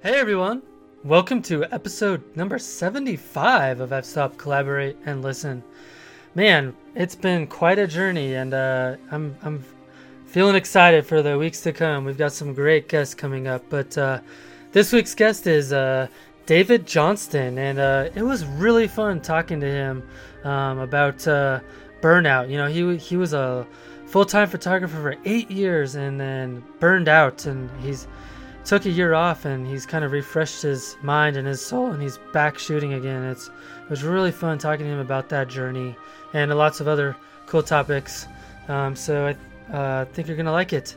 Hey everyone! Welcome to episode number 75 of F-Stop Collaborate and Listen. Man, it's been quite a journey and uh, I'm, I'm feeling excited for the weeks to come. We've got some great guests coming up, but uh, this week's guest is uh, David Johnston, and uh, it was really fun talking to him um, about uh, burnout. You know, he, he was a full-time photographer for eight years and then burned out and he's took a year off and he's kind of refreshed his mind and his soul and he's back shooting again it's it was really fun talking to him about that journey and lots of other cool topics um, so i uh, think you're gonna like it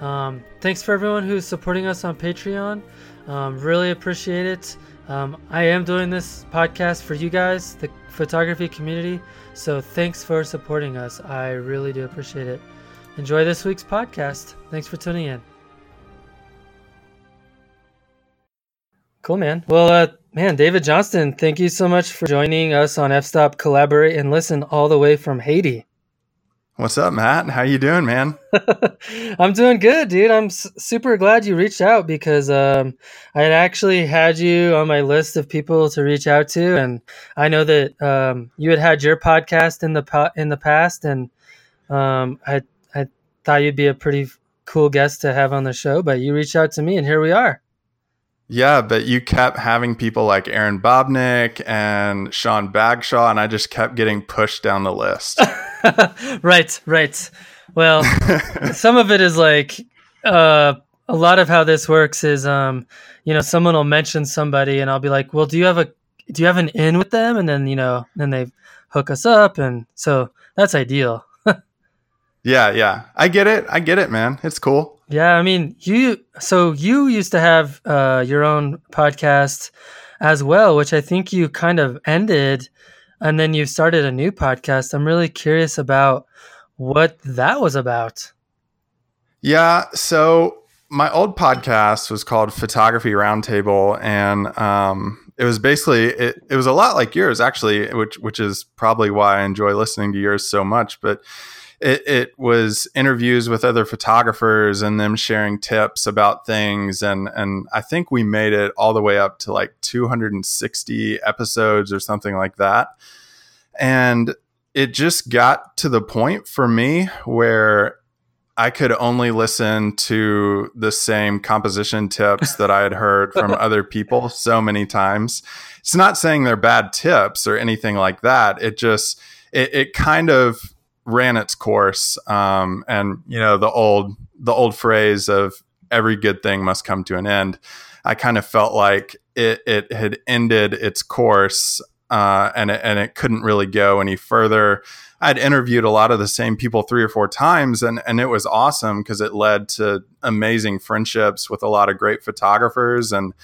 um, thanks for everyone who's supporting us on patreon um, really appreciate it um, i am doing this podcast for you guys the photography community so thanks for supporting us. I really do appreciate it. Enjoy this week's podcast. Thanks for tuning in. Cool, man. Well, uh, man, David Johnston, thank you so much for joining us on F Stop Collaborate and Listen all the way from Haiti. What's up, Matt? How you doing, man? I'm doing good, dude. I'm s- super glad you reached out because um, I had actually had you on my list of people to reach out to, and I know that um, you had had your podcast in the po- in the past, and um, I I thought you'd be a pretty cool guest to have on the show, but you reached out to me, and here we are. Yeah, but you kept having people like Erin Babnik and Sean Bagshaw, and I just kept getting pushed down the list. right, right. Well, some of it is like uh, a lot of how this works is, um, you know, someone will mention somebody, and I'll be like, "Well, do you have a do you have an in with them?" And then you know, then they hook us up, and so that's ideal. Yeah, yeah, I get it. I get it, man. It's cool. Yeah, I mean, you. So you used to have uh, your own podcast as well, which I think you kind of ended and then you started a new podcast. I'm really curious about what that was about. Yeah. So my old podcast was called Photography Roundtable, and um, it was basically it, it was a lot like yours actually, which which is probably why I enjoy listening to yours so much. But it, it was interviews with other photographers and them sharing tips about things, and and I think we made it all the way up to like 260 episodes or something like that, and it just got to the point for me where I could only listen to the same composition tips that I had heard from other people so many times. It's not saying they're bad tips or anything like that. It just it, it kind of ran its course. Um, and you know the old the old phrase of every good thing must come to an end. I kind of felt like it, it had ended its course uh, and it, and it couldn't really go any further. I'd interviewed a lot of the same people three or four times, and and it was awesome because it led to amazing friendships with a lot of great photographers, and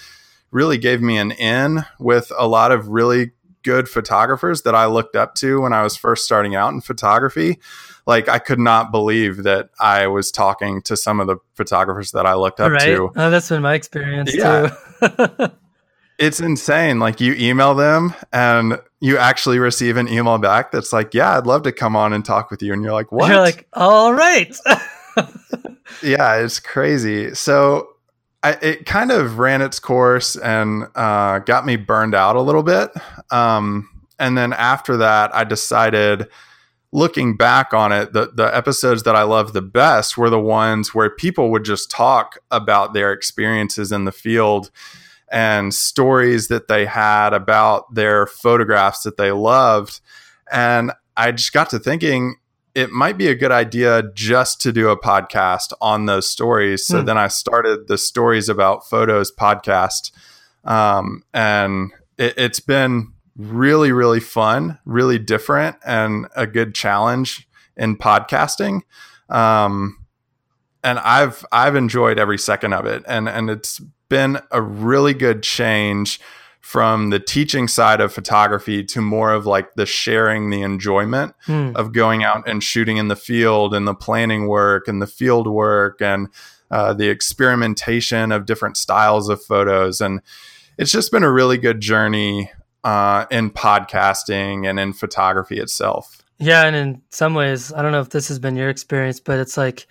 really gave me an in with a lot of really good photographers that I looked up to when I was first starting out in photography. Like I could not believe that I was talking to some of the photographers that I looked up right? to. Oh, that's been my experience yeah. too. it's insane. Like you email them and you actually receive an email back that's like, "Yeah, I'd love to come on and talk with you." And you're like, "What?" You're like, "All right." yeah, it's crazy. So I, it kind of ran its course and uh, got me burned out a little bit. Um, and then after that, I decided, looking back on it, the the episodes that I loved the best were the ones where people would just talk about their experiences in the field and stories that they had about their photographs that they loved. And I just got to thinking it might be a good idea just to do a podcast on those stories. So hmm. then I started the Stories About Photos podcast. Um, and it, it's been really, really fun, really different, and a good challenge in podcasting. Um, and I've I've enjoyed every second of it, and and it's been a really good change from the teaching side of photography to more of like the sharing the enjoyment mm. of going out and shooting in the field and the planning work and the field work and uh, the experimentation of different styles of photos and it's just been a really good journey uh, in podcasting and in photography itself yeah and in some ways i don't know if this has been your experience but it's like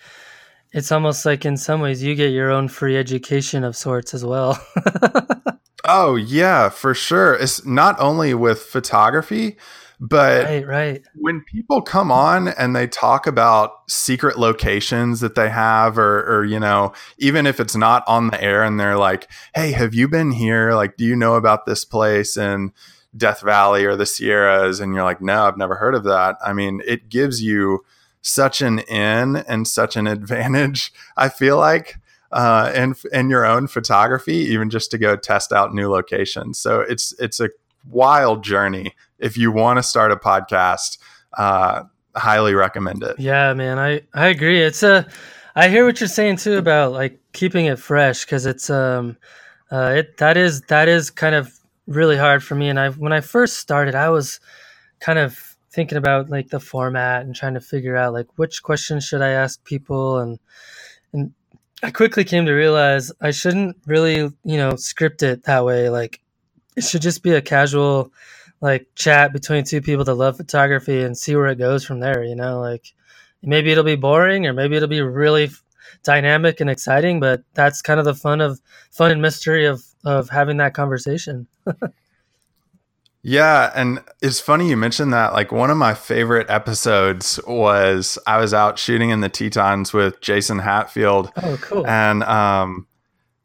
it's almost like in some ways you get your own free education of sorts as well. oh yeah, for sure. It's not only with photography, but right, right. when people come on and they talk about secret locations that they have, or, or, you know, even if it's not on the air and they're like, hey, have you been here? Like, do you know about this place in Death Valley or the Sierras? And you're like, no, I've never heard of that. I mean, it gives you such an in and such an advantage, I feel like. Uh, and in your own photography, even just to go test out new locations. So it's it's a wild journey if you want to start a podcast, uh, highly recommend it. Yeah, man, I I agree. It's a I hear what you're saying too about like keeping it fresh because it's um uh it that is that is kind of really hard for me. And I when I first started, I was kind of thinking about like the format and trying to figure out like which questions should I ask people and and I quickly came to realize I shouldn't really, you know, script it that way. Like it should just be a casual like chat between two people that love photography and see where it goes from there. You know, like maybe it'll be boring or maybe it'll be really dynamic and exciting, but that's kind of the fun of fun and mystery of of having that conversation. yeah, and it's funny you mentioned that. Like one of my favorite episodes was I was out shooting in the Tetons with Jason Hatfield. Oh, cool. And um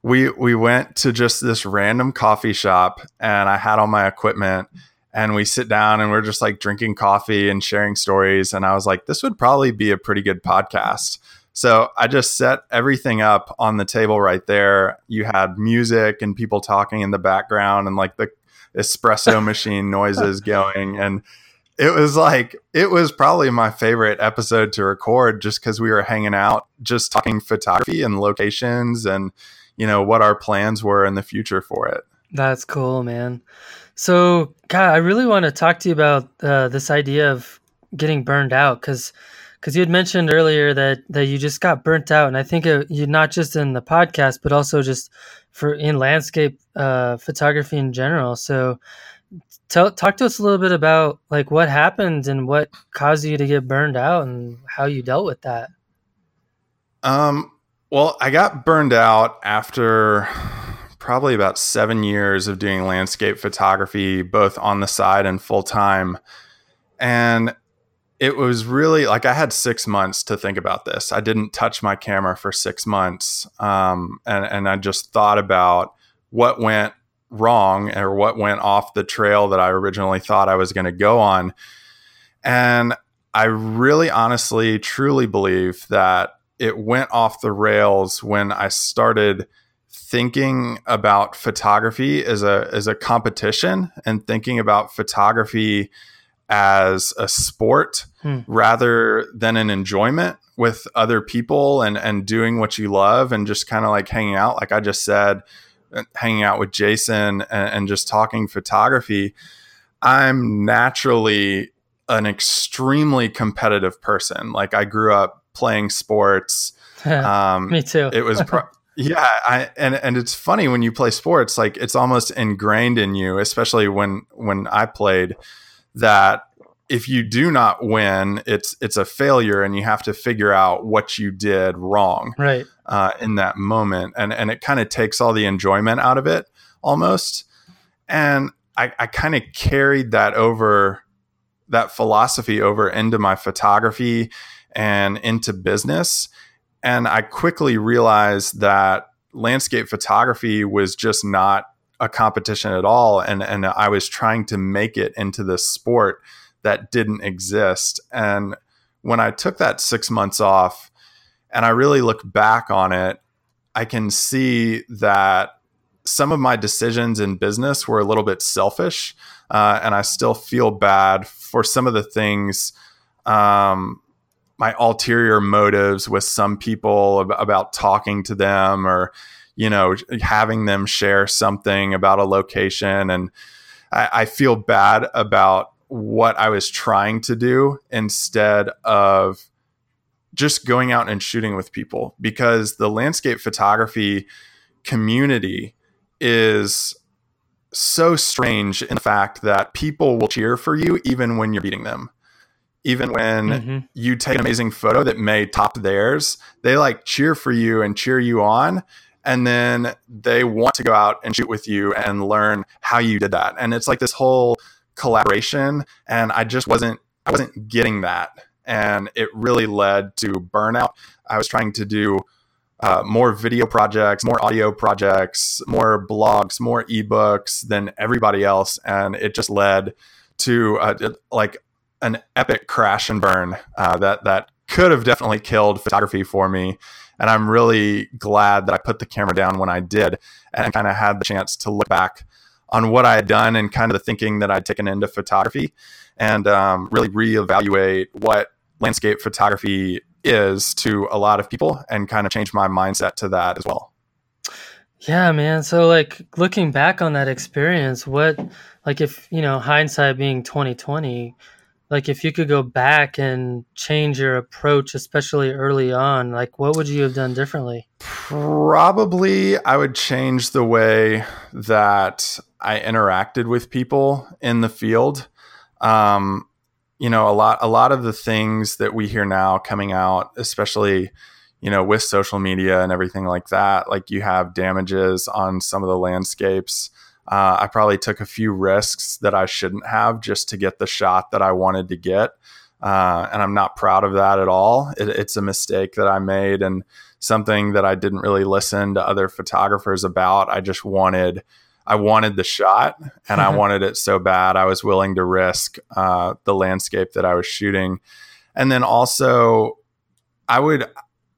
we we went to just this random coffee shop and I had all my equipment and we sit down and we're just like drinking coffee and sharing stories. And I was like, this would probably be a pretty good podcast. So I just set everything up on the table right there. You had music and people talking in the background and like the espresso machine noises going. And it was like, it was probably my favorite episode to record just because we were hanging out, just talking photography and locations and, you know, what our plans were in the future for it. That's cool, man. So, God, I really want to talk to you about uh, this idea of getting burned out because because you had mentioned earlier that that you just got burnt out, and I think it, you not just in the podcast, but also just for in landscape uh, photography in general. So, talk to us a little bit about like what happened and what caused you to get burned out and how you dealt with that. Um. Well, I got burned out after probably about seven years of doing landscape photography, both on the side and full time. And it was really like I had six months to think about this. I didn't touch my camera for six months. Um, and, and I just thought about what went wrong or what went off the trail that I originally thought I was going to go on. And I really honestly, truly believe that it went off the rails when I started thinking about photography as a as a competition and thinking about photography as a sport hmm. rather than an enjoyment with other people and and doing what you love and just kind of like hanging out like I just said uh, hanging out with Jason and, and just talking photography I'm naturally an extremely competitive person like I grew up playing sports um, Me too. it was pro- Yeah, I, and and it's funny when you play sports, like it's almost ingrained in you, especially when when I played, that if you do not win, it's it's a failure, and you have to figure out what you did wrong, right, uh, in that moment, and and it kind of takes all the enjoyment out of it almost, and I, I kind of carried that over, that philosophy over into my photography and into business. And I quickly realized that landscape photography was just not a competition at all. And, and I was trying to make it into this sport that didn't exist. And when I took that six months off and I really look back on it, I can see that some of my decisions in business were a little bit selfish. Uh, and I still feel bad for some of the things um, my ulterior motives with some people about talking to them or you know having them share something about a location and I, I, feel bad about what i was trying to do instead of just going out and shooting with people because the landscape photography community is so strange in the fact that people will cheer for you even when you're beating them even when mm-hmm. you take an amazing photo that may top theirs, they like cheer for you and cheer you on. And then they want to go out and shoot with you and learn how you did that. And it's like this whole collaboration. And I just wasn't, I wasn't getting that. And it really led to burnout. I was trying to do uh, more video projects, more audio projects, more blogs, more ebooks than everybody else. And it just led to uh, like an epic crash and burn uh, that that could have definitely killed photography for me. And I'm really glad that I put the camera down when I did and kind of had the chance to look back on what I had done and kind of the thinking that I'd taken into photography and um, really reevaluate what landscape photography is to a lot of people and kind of change my mindset to that as well. Yeah, man. So like looking back on that experience, what like if, you know, hindsight being 2020, like if you could go back and change your approach especially early on like what would you have done differently? Probably i would change the way that i interacted with people in the field. Um, you know a lot a lot of the things that we hear now coming out especially you know with social media and everything like that like you have damages on some of the landscapes uh, I probably took a few risks that I shouldn't have just to get the shot that I wanted to get. Uh, and I'm not proud of that at all. It, it's a mistake that I made and something that I didn't really listen to other photographers about. I just wanted, I wanted the shot and I wanted it so bad. I was willing to risk uh, the landscape that I was shooting. And then also, I would,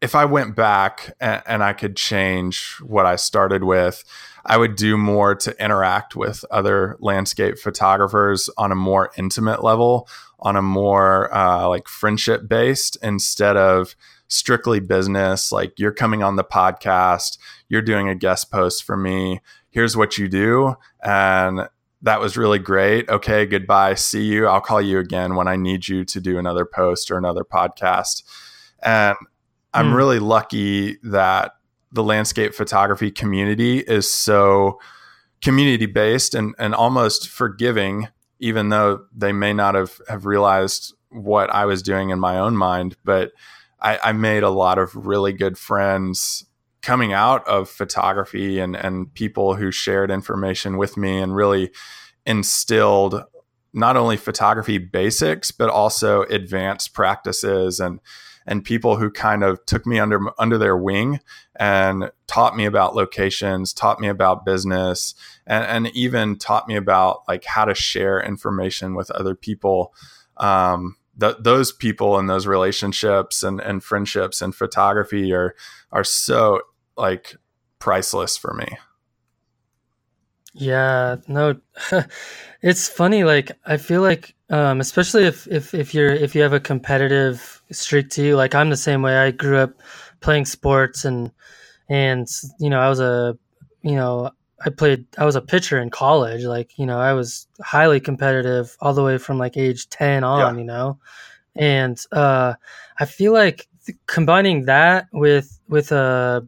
if I went back and, and I could change what I started with, I would do more to interact with other landscape photographers on a more intimate level, on a more uh, like friendship based instead of strictly business. Like you're coming on the podcast, you're doing a guest post for me. Here's what you do. And that was really great. Okay, goodbye. See you. I'll call you again when I need you to do another post or another podcast. And I'm mm. really lucky that the landscape photography community is so community based and, and almost forgiving, even though they may not have, have realized what I was doing in my own mind. But I, I made a lot of really good friends coming out of photography and, and people who shared information with me and really instilled not only photography basics, but also advanced practices and and people who kind of took me under under their wing and taught me about locations, taught me about business, and, and even taught me about like how to share information with other people. Um, th- those people and those relationships and, and friendships and photography are are so like priceless for me. Yeah, no, it's funny. Like I feel like, um, especially if if if you're if you have a competitive streak to you, like I'm the same way. I grew up playing sports and and you know I was a you know I played I was a pitcher in college. Like you know I was highly competitive all the way from like age ten on. Yeah. You know, and uh, I feel like combining that with with a uh,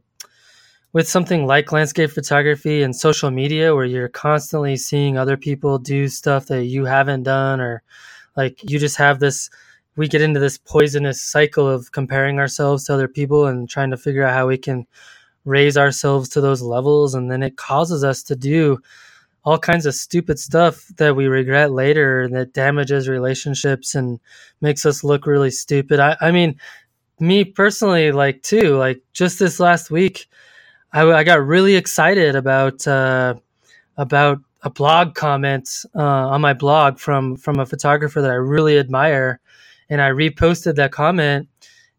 with something like landscape photography and social media where you're constantly seeing other people do stuff that you haven't done or like you just have this we get into this poisonous cycle of comparing ourselves to other people and trying to figure out how we can raise ourselves to those levels. And then it causes us to do all kinds of stupid stuff that we regret later and that damages relationships and makes us look really stupid. I, I mean me personally like too like just this last week I, I got really excited about uh, about a blog comment uh, on my blog from from a photographer that I really admire, and I reposted that comment,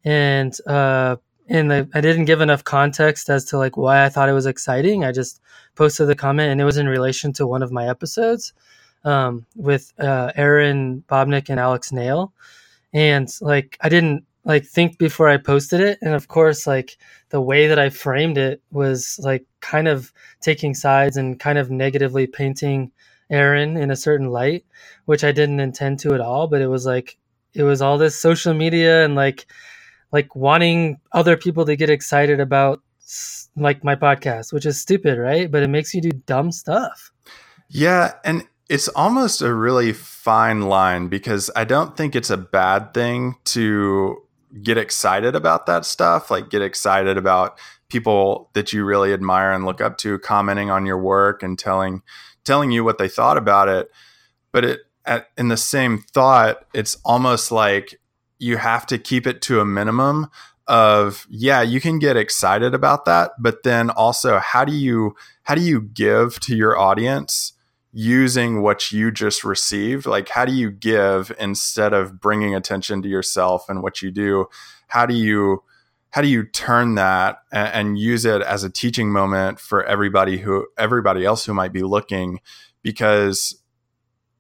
and uh, and the, I didn't give enough context as to like why I thought it was exciting. I just posted the comment, and it was in relation to one of my episodes um, with uh, Erin Babnik and Alex Nail, and like I didn't like think before I posted it. And of course, like the way that I framed it was like kind of taking sides and kind of negatively painting Erin in a certain light, which I didn't intend to at all. But it was like it was all this social media and like like wanting other people to get excited about like my podcast, which is stupid, right? But it makes you do dumb stuff. Yeah, and it's almost a really fine line because I don't think it's a bad thing to get excited about that stuff, like get excited about people that you really admire and look up to commenting on your work and telling telling you what they thought about it. But it at, in the same thought, it's almost like you have to keep it to a minimum of yeah, you can get excited about that, but then also how do you how do you give to your audience using what you just received like how do you give instead of bringing attention to yourself and what you do? How do you how do you turn that and, and, use it as a teaching moment for everybody who everybody else who might be looking? Because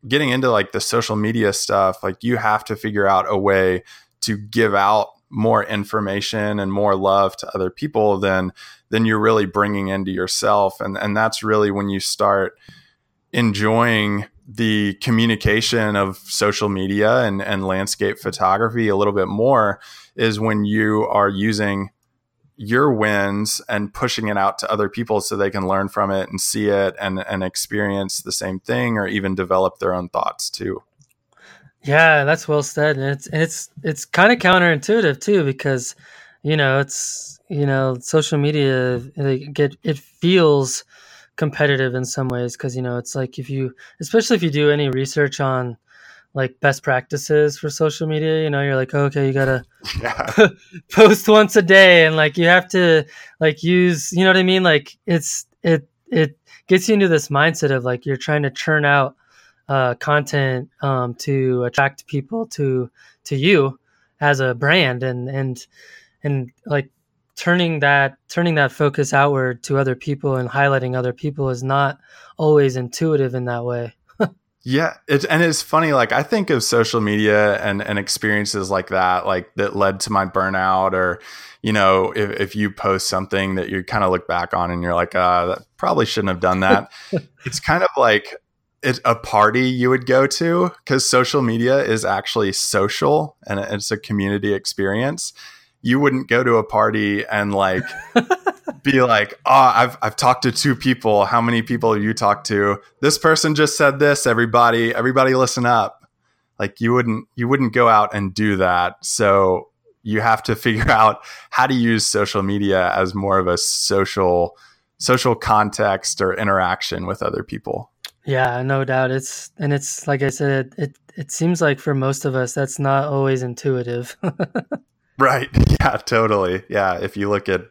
getting into like the social media stuff like you have to figure out a way to give out more information and more love to other people than than you're really bringing into yourself. And and that's really when you start enjoying the communication of social media and, and landscape photography a little bit more is when you are using your wins and pushing it out to other people so they can learn from it and see it and, and experience the same thing or even develop their own thoughts too. Yeah, that's well said. And it's it's it's kind of counterintuitive too because you know, it's you know, social media it get it feels competitive in some ways because you know it's like if you especially if you do any research on like best practices for social media you know you're like okay you gotta yeah. post once a day and like you have to like use you know what i mean like it's it it gets you into this mindset of like you're trying to churn out uh, content um, to attract people to to you as a brand and and and like turning that turning that focus outward to other people and highlighting other people is not always intuitive in that way. yeah, it's and it's funny. Like I think of social media and and experiences like that, like that led to my burnout, or you know, if if you post something that you kind of look back on and you're like, uh, that probably shouldn't have done that. it's kind of like it's a party you would go to because social media is actually social and it's a community experience you wouldn't go to a party and like be like, "Oh, I've I've talked to two people. How many people have you talked to? This person just said this. Everybody, everybody, listen up." Like you wouldn't you wouldn't go out and do that. So you have to figure out how to use social media as more of a social social context or interaction with other people. Yeah, no doubt. It's and it's like I said, it it seems like for most of us that's not always intuitive. Right. Yeah, totally. Yeah. If you look at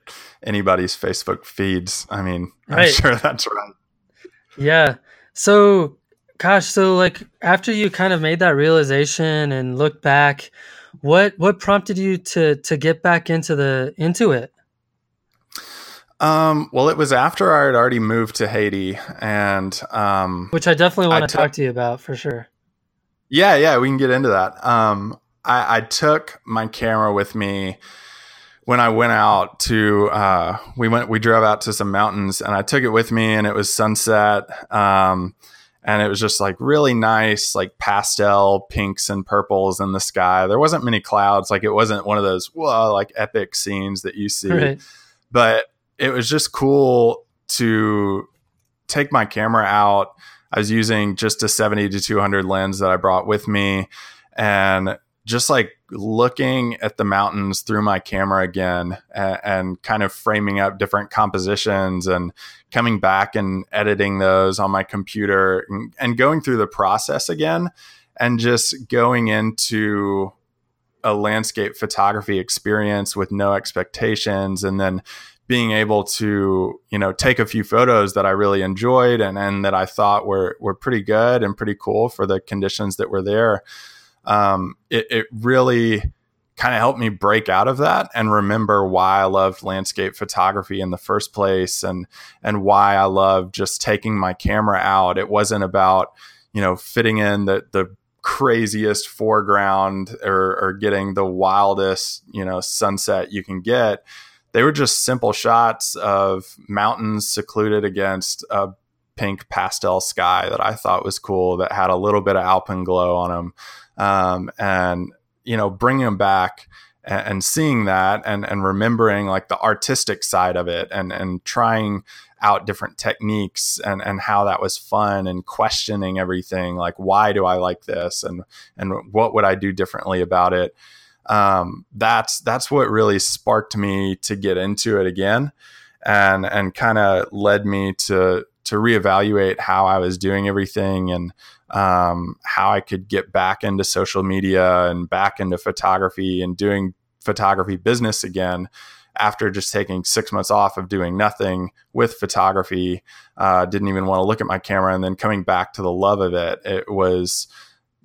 anybody's Facebook feeds, I mean, right. I'm sure that's right. Yeah. So, gosh, so like after you kind of made that realization and looked back, what what prompted you to to get back into the into it? Um, well, it was after I had already moved to Haiti, and um, which I definitely want to talk to you about for sure. Yeah, yeah, we can get into that. Um, I, I took my camera with me when I went out to uh, we went we drove out to some mountains and I took it with me and it was sunset um, and it was just like really nice like pastel pinks and purples in the sky. There wasn't many clouds like it wasn't one of those whoa like epic scenes that you see, right. but it was just cool to take my camera out. I was using just a 70 to 200 lens that I brought with me and just like looking at the mountains through my camera again and, and, kind of framing up different compositions and coming back and editing those on my computer and, and going through the process again and just going into a landscape photography experience with no expectations and then being able to you know take a few photos that I really enjoyed and, and that I thought were were pretty good and pretty cool for the conditions that were there um, it, it really kind of helped me break out of that and remember why I loved landscape photography in the first place and and why I loved just taking my camera out. It wasn't about, you know, fitting in the the craziest foreground or, or getting the wildest, you know, sunset you can get. They were just simple shots of mountains secluded against a pink pastel sky that I thought was cool that had a little bit of alpenglow on them um, and you know bring them back and, and seeing that and and remembering like the artistic side of it and and trying out different techniques and and how that was fun and questioning everything like why do I like this and and what would I do differently about it? Um, that's that's what really sparked me to get into it again and and kind of led me to to reevaluate how I was doing everything and um, how I could get back into social media and back into photography and doing photography business again after just taking six months off of doing nothing with photography, uh, didn't even want to look at my camera, and then coming back to the love of it, it was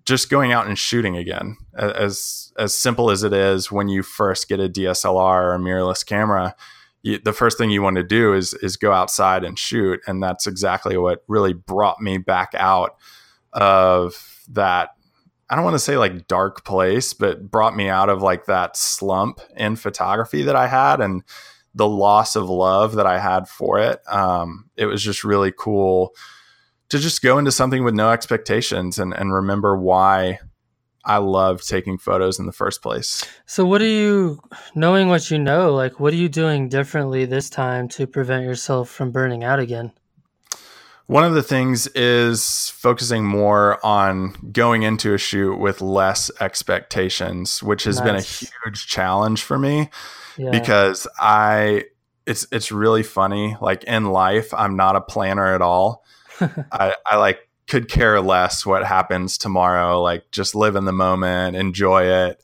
just going out and shooting again. As as simple as it is, when you first get a DSLR or a mirrorless camera, you, the first thing you want to do is is go outside and shoot, and that's exactly what really brought me back out of that I don't want to say like dark place, but brought me out of like that slump in photography that I had and the loss of love that I had for it. Um, it was just really cool to just go into something with no expectations and, and remember why I loved taking photos in the first place. So, what are you, knowing what you know, like, what are you doing differently this time to prevent yourself from burning out again? One of the things is focusing more on going into a shoot with less expectations, which has nice. been a huge challenge for me yeah. because I it's it's really funny. Like in life, I'm not a planner at all. I, I like could care less what happens tomorrow. Like just live in the moment, enjoy it.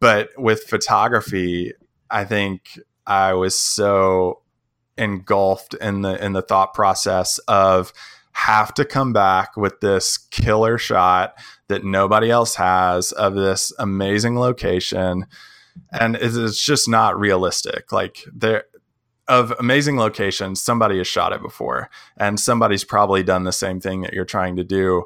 But with photography, I think I was so engulfed in the in the thought process of have to come back with this killer shot that nobody else has of this amazing location. And it's just not realistic. Like there of amazing locations somebody has shot it before and somebody's probably done the same thing that you're trying to do.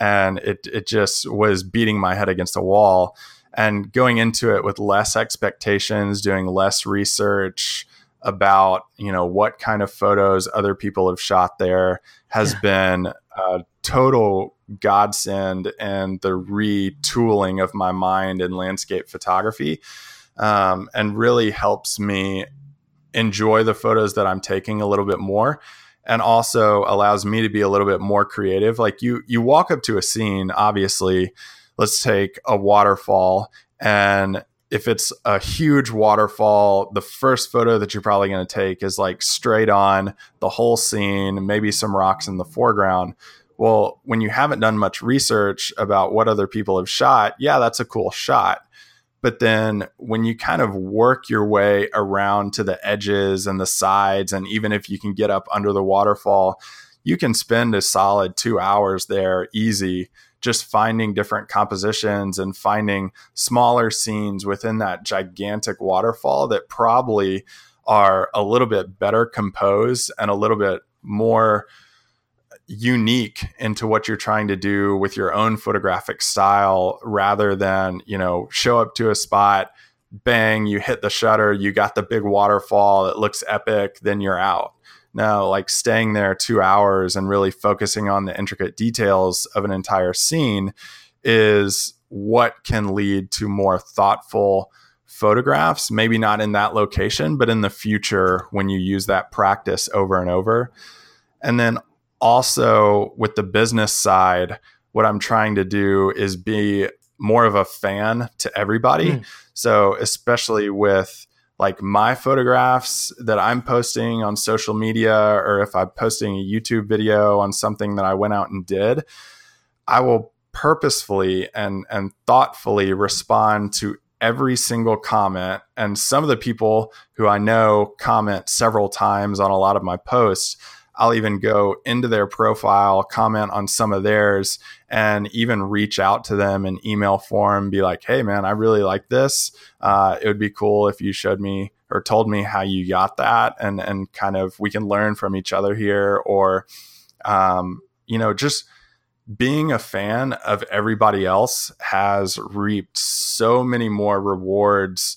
And it it just was beating my head against a wall. And going into it with less expectations doing less research about you know what kind of photos other people have shot there has yeah. been a total godsend and the retooling of my mind in landscape photography um, and really helps me enjoy the photos that i'm taking a little bit more and also allows me to be a little bit more creative like you you walk up to a scene obviously let's take a waterfall and if it's a huge waterfall, the first photo that you're probably going to take is like straight on the whole scene, maybe some rocks in the foreground. Well, when you haven't done much research about what other people have shot, yeah, that's a cool shot. But then when you kind of work your way around to the edges and the sides, and even if you can get up under the waterfall, you can spend a solid two hours there easy just finding different compositions and finding smaller scenes within that gigantic waterfall that probably are a little bit better composed and a little bit more unique into what you're trying to do with your own photographic style rather than you know show up to a spot bang you hit the shutter you got the big waterfall it looks epic then you're out now, like staying there two hours and really focusing on the intricate details of an entire scene is what can lead to more thoughtful photographs, maybe not in that location, but in the future when you use that practice over and over. And then also with the business side, what I'm trying to do is be more of a fan to everybody. Mm. So, especially with like my photographs that I'm posting on social media, or if I'm posting a YouTube video on something that I went out and did, I will purposefully and and thoughtfully respond to every single comment. And some of the people who I know comment several times on a lot of my posts I'll even go into their profile, comment on some of theirs, and even reach out to them in email form, be like, hey, man, I really like this. Uh, it would be cool if you showed me or told me how you got that and, and kind of we can learn from each other here. Or, um, you know, just being a fan of everybody else has reaped so many more rewards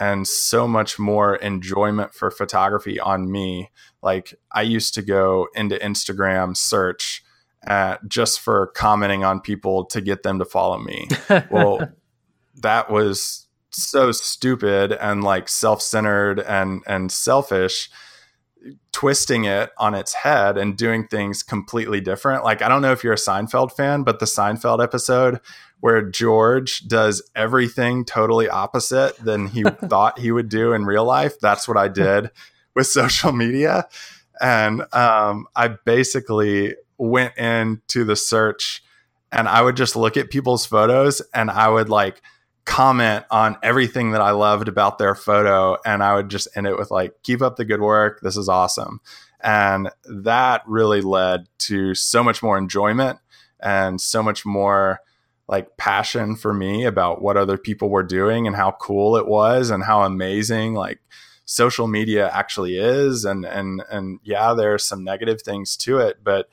and so much more enjoyment for photography on me. Like I used to go into Instagram search at, just for commenting on people to get them to follow me. well, that was so stupid and like self-centered and and selfish twisting it on its head and doing things completely different. Like I don't know if you're a Seinfeld fan, but the Seinfeld episode where George does everything totally opposite than he thought he would do in real life. That's what I did with social media. And um, I basically went into the search and I would just look at people's photos and I would like comment on everything that I loved about their photo. And I would just end it with like, keep up the good work. This is awesome. And that really led to so much more enjoyment and so much more like passion for me about what other people were doing and how cool it was and how amazing like social media actually is and and and yeah there are some negative things to it but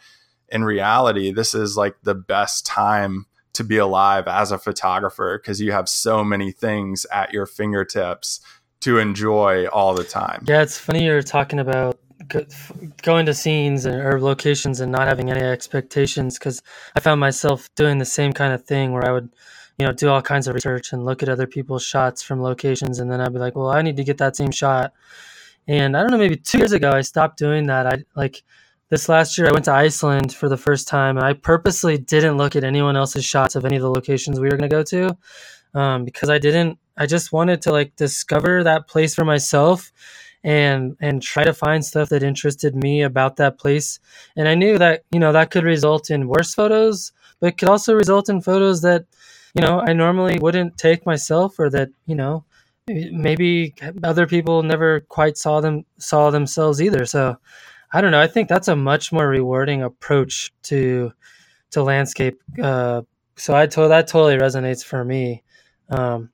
in reality this is like the best time to be alive as a photographer because you have so many things at your fingertips to enjoy all the time yeah it's funny you're talking about going to scenes or locations and not having any expectations because I found myself doing the same kind of thing where I would, you know, do all kinds of research and look at other people's shots from locations, and then I'd be like, well, I need to get that same shot. And I don't know, maybe two years ago, I stopped doing that. I like this last year, I went to Iceland for the first time, and I purposely didn't look at anyone else's shots of any of the locations we were going to go to um, because I didn't. I just wanted to like discover that place for myself and and try to find stuff that interested me about that place. And I knew that you know that could result in worse photos, but could also result in photos that you know I normally wouldn't take myself, or that you know maybe other people never quite saw them saw themselves either. So I don't know. I think that's a much more rewarding approach to to landscape. Uh, so I told that totally resonates for me. Um,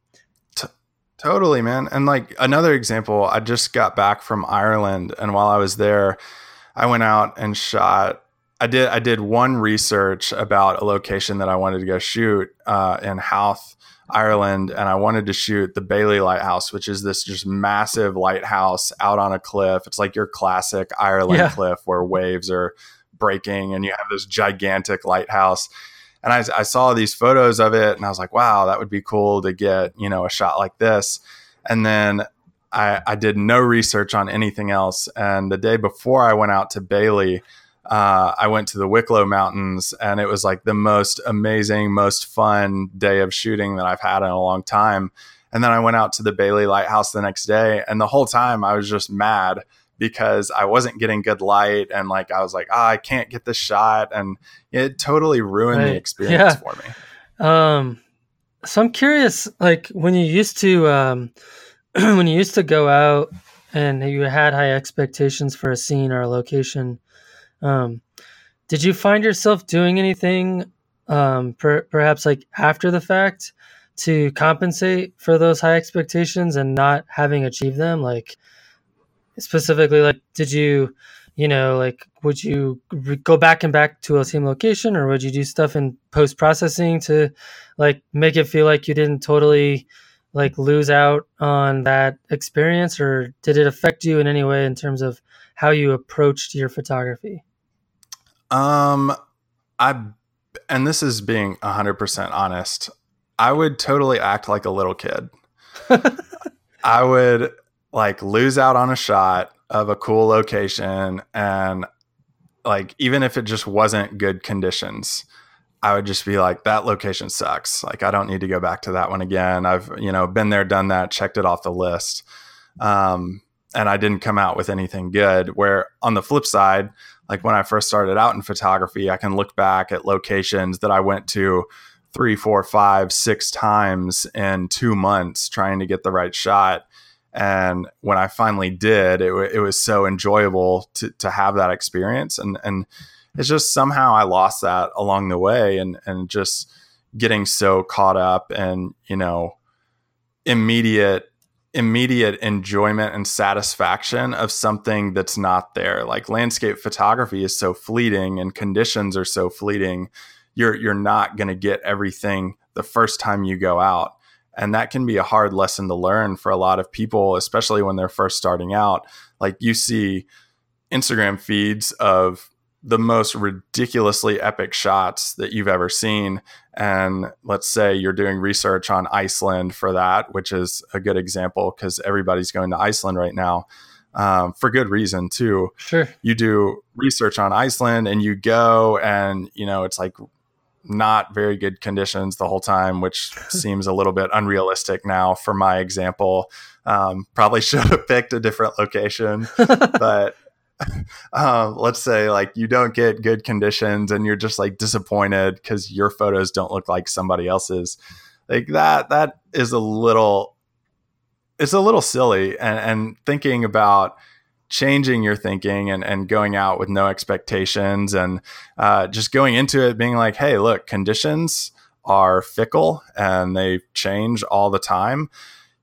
Totally, man. And like another example, I just got back from Ireland, and while I was there, I went out and shot. I did I did one research about a location that I wanted to go shoot uh, in Howth, Ireland, and I wanted to shoot the Bailey Lighthouse, which is this just massive lighthouse out on a cliff. It's like your classic Ireland yeah. cliff where waves are breaking, and you have this gigantic lighthouse and I, I saw these photos of it and I was like, wow, that would be cool to get, you know, a shot like this. And then I, I did no research on anything else. And the day before I went out to Bailey, uh, I went to the Wicklow Mountains and it was like the most amazing, most fun day of shooting that I've had in a long time. And then I went out to the Bailey Lighthouse the next day. And the whole time I was just mad because I wasn't getting good light and like I was like, oh, I can't get the shot, and it totally ruined right. the experience yeah. for me. Um, so I'm curious, like when you used to, um, when you used to go out and you had high expectations for a scene or a location, um, did you find yourself doing anything, um, per- perhaps like after the fact? to compensate for those high expectations and not having achieved them like specifically like did you you know like would you re- go back and back to a same location or would you do stuff in post processing to like make it feel like you didn't totally like lose out on that experience or did it affect you in any way in terms of how you approached your photography um i and this is being 100% honest i would totally act like a little kid. I would like lose out on a shot of a cool location and like even if it just wasn't good conditions i would just be like that location sucks. Like i don't need to go back to that one again. I've you know been there done that checked it off the list. Um, and i didn't come out with anything good. Where on the flip side like when i first started out in photography i can look back at locations that i went to three four five six times in two months trying to get the right shot and when I finally did, it, it was so enjoyable to, to have that experience. And, and it's just somehow I lost that along the way and, and just getting so caught up and, you know, immediate, immediate enjoyment and satisfaction of something that's not there. Like landscape photography is so fleeting and conditions are so fleeting. You're, you're not going to get everything the first time you go out and that can be a hard lesson to learn for a lot of people especially when they're first starting out like you see instagram feeds of the most ridiculously epic shots that you've ever seen. And let's say you're doing research on Iceland for that, which is a good example because everybody's going to Iceland right now um, for good reason too. Sure. You do research on Iceland and you go and, you know, it's like not very good conditions the whole time, which seems a little bit unrealistic now for my example. Um, probably should have picked a different location, but um, let's say like you don't get good conditions and you're just like disappointed because your photos don't look like somebody else's. Like that that is a little it's a little silly and, and thinking about changing your thinking and, and going out with no expectations and uh, just going into it being like hey look conditions are fickle and they change all the time.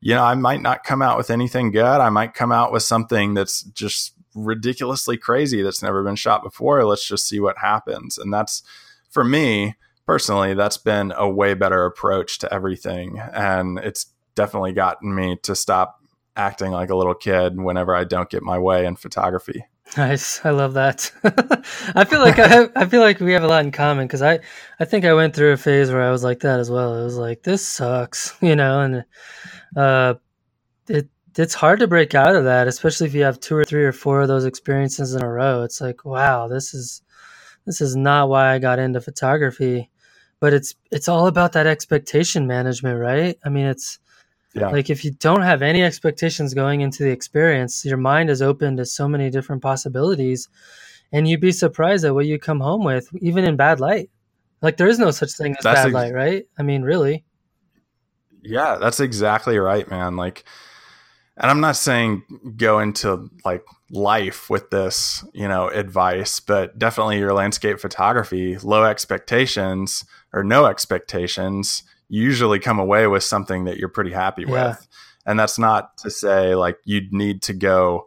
You know i might not come out with anything good. I might come out with something that's just ridiculously crazy that's never been shot before. Let's just see what happens. And that's for me personally, that's been a way better approach to everything. And it's definitely gotten me to stop acting like a little kid whenever I don't get my way in photography. Nice, I love that. I feel like I have, I feel like we have a lot in common because I I think I went through a phase where I was like that as well. It was like this sucks, you know, and uh, it it's hard to break out of that, especially if you have two or three or four of those experiences in a row. It's like, wow, this is this is not why I got into photography. But it's it's all about that expectation management, right? I mean, it's yeah. like if you don't have any expectations going into the experience, your mind is open to so many different possibilities, and you'd be surprised at what you come home with, even in bad light. Like there is no such thing as that's bad ex- light, right? I mean, really. Yeah, that's exactly right, man. Like and I'm not saying go into like life with this, you know, advice, but definitely your landscape photography, low expectations or no expectations, usually come away with something that you're pretty happy yeah. with. And that's not to say like you'd need to go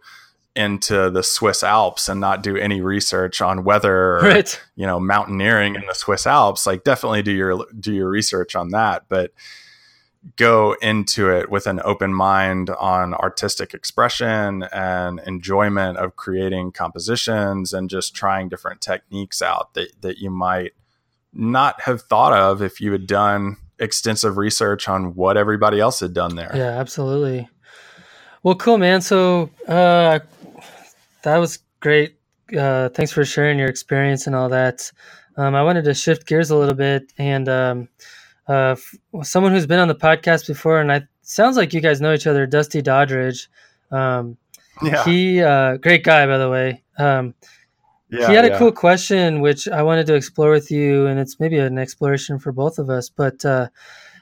into the Swiss Alps and not do any research on weather or, right. you know, mountaineering in the Swiss Alps. Like definitely do your do your research on that, but go into it with an open mind on artistic expression and enjoyment of creating compositions and just trying different techniques out that, that you might not have thought of if you had done extensive research on what everybody else had done there. Yeah, absolutely. Well, cool, man. So uh, that was great. Uh, thanks for sharing your experience and all that. Um, I wanted to shift gears a little bit and um, uh, someone who's been on the podcast before, and I sounds like you guys know each other, Dusty Doddridge. Um, yeah. He, uh, great guy, by the way. Um, yeah, he had yeah. a cool question which I wanted to explore with you, and it's maybe an exploration for both of us. But uh,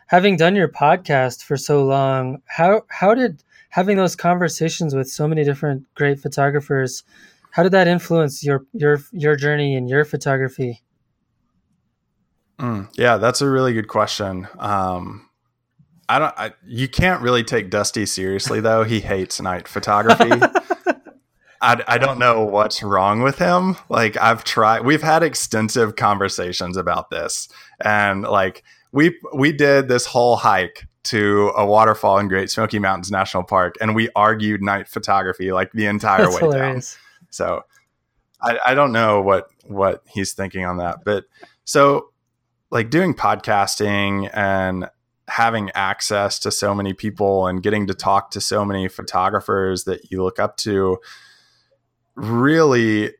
having done your podcast for so long, how how did having those conversations with so many different great photographers, how did that influence your your your journey in your photography? Mm, yeah, that's a really good question. Um, I don't. I, you can't really take Dusty seriously though. He hates night photography. I, I don't know what's wrong with him. Like I've tried. We've had extensive conversations about this, and like we we did this whole hike to a waterfall in Great Smoky Mountains National Park, and we argued night photography like the entire That's way hilarious. down. So I, I don't know what what he's thinking on that, but so like doing podcasting and having access to so many people and getting to talk to so many photographers that you look up to really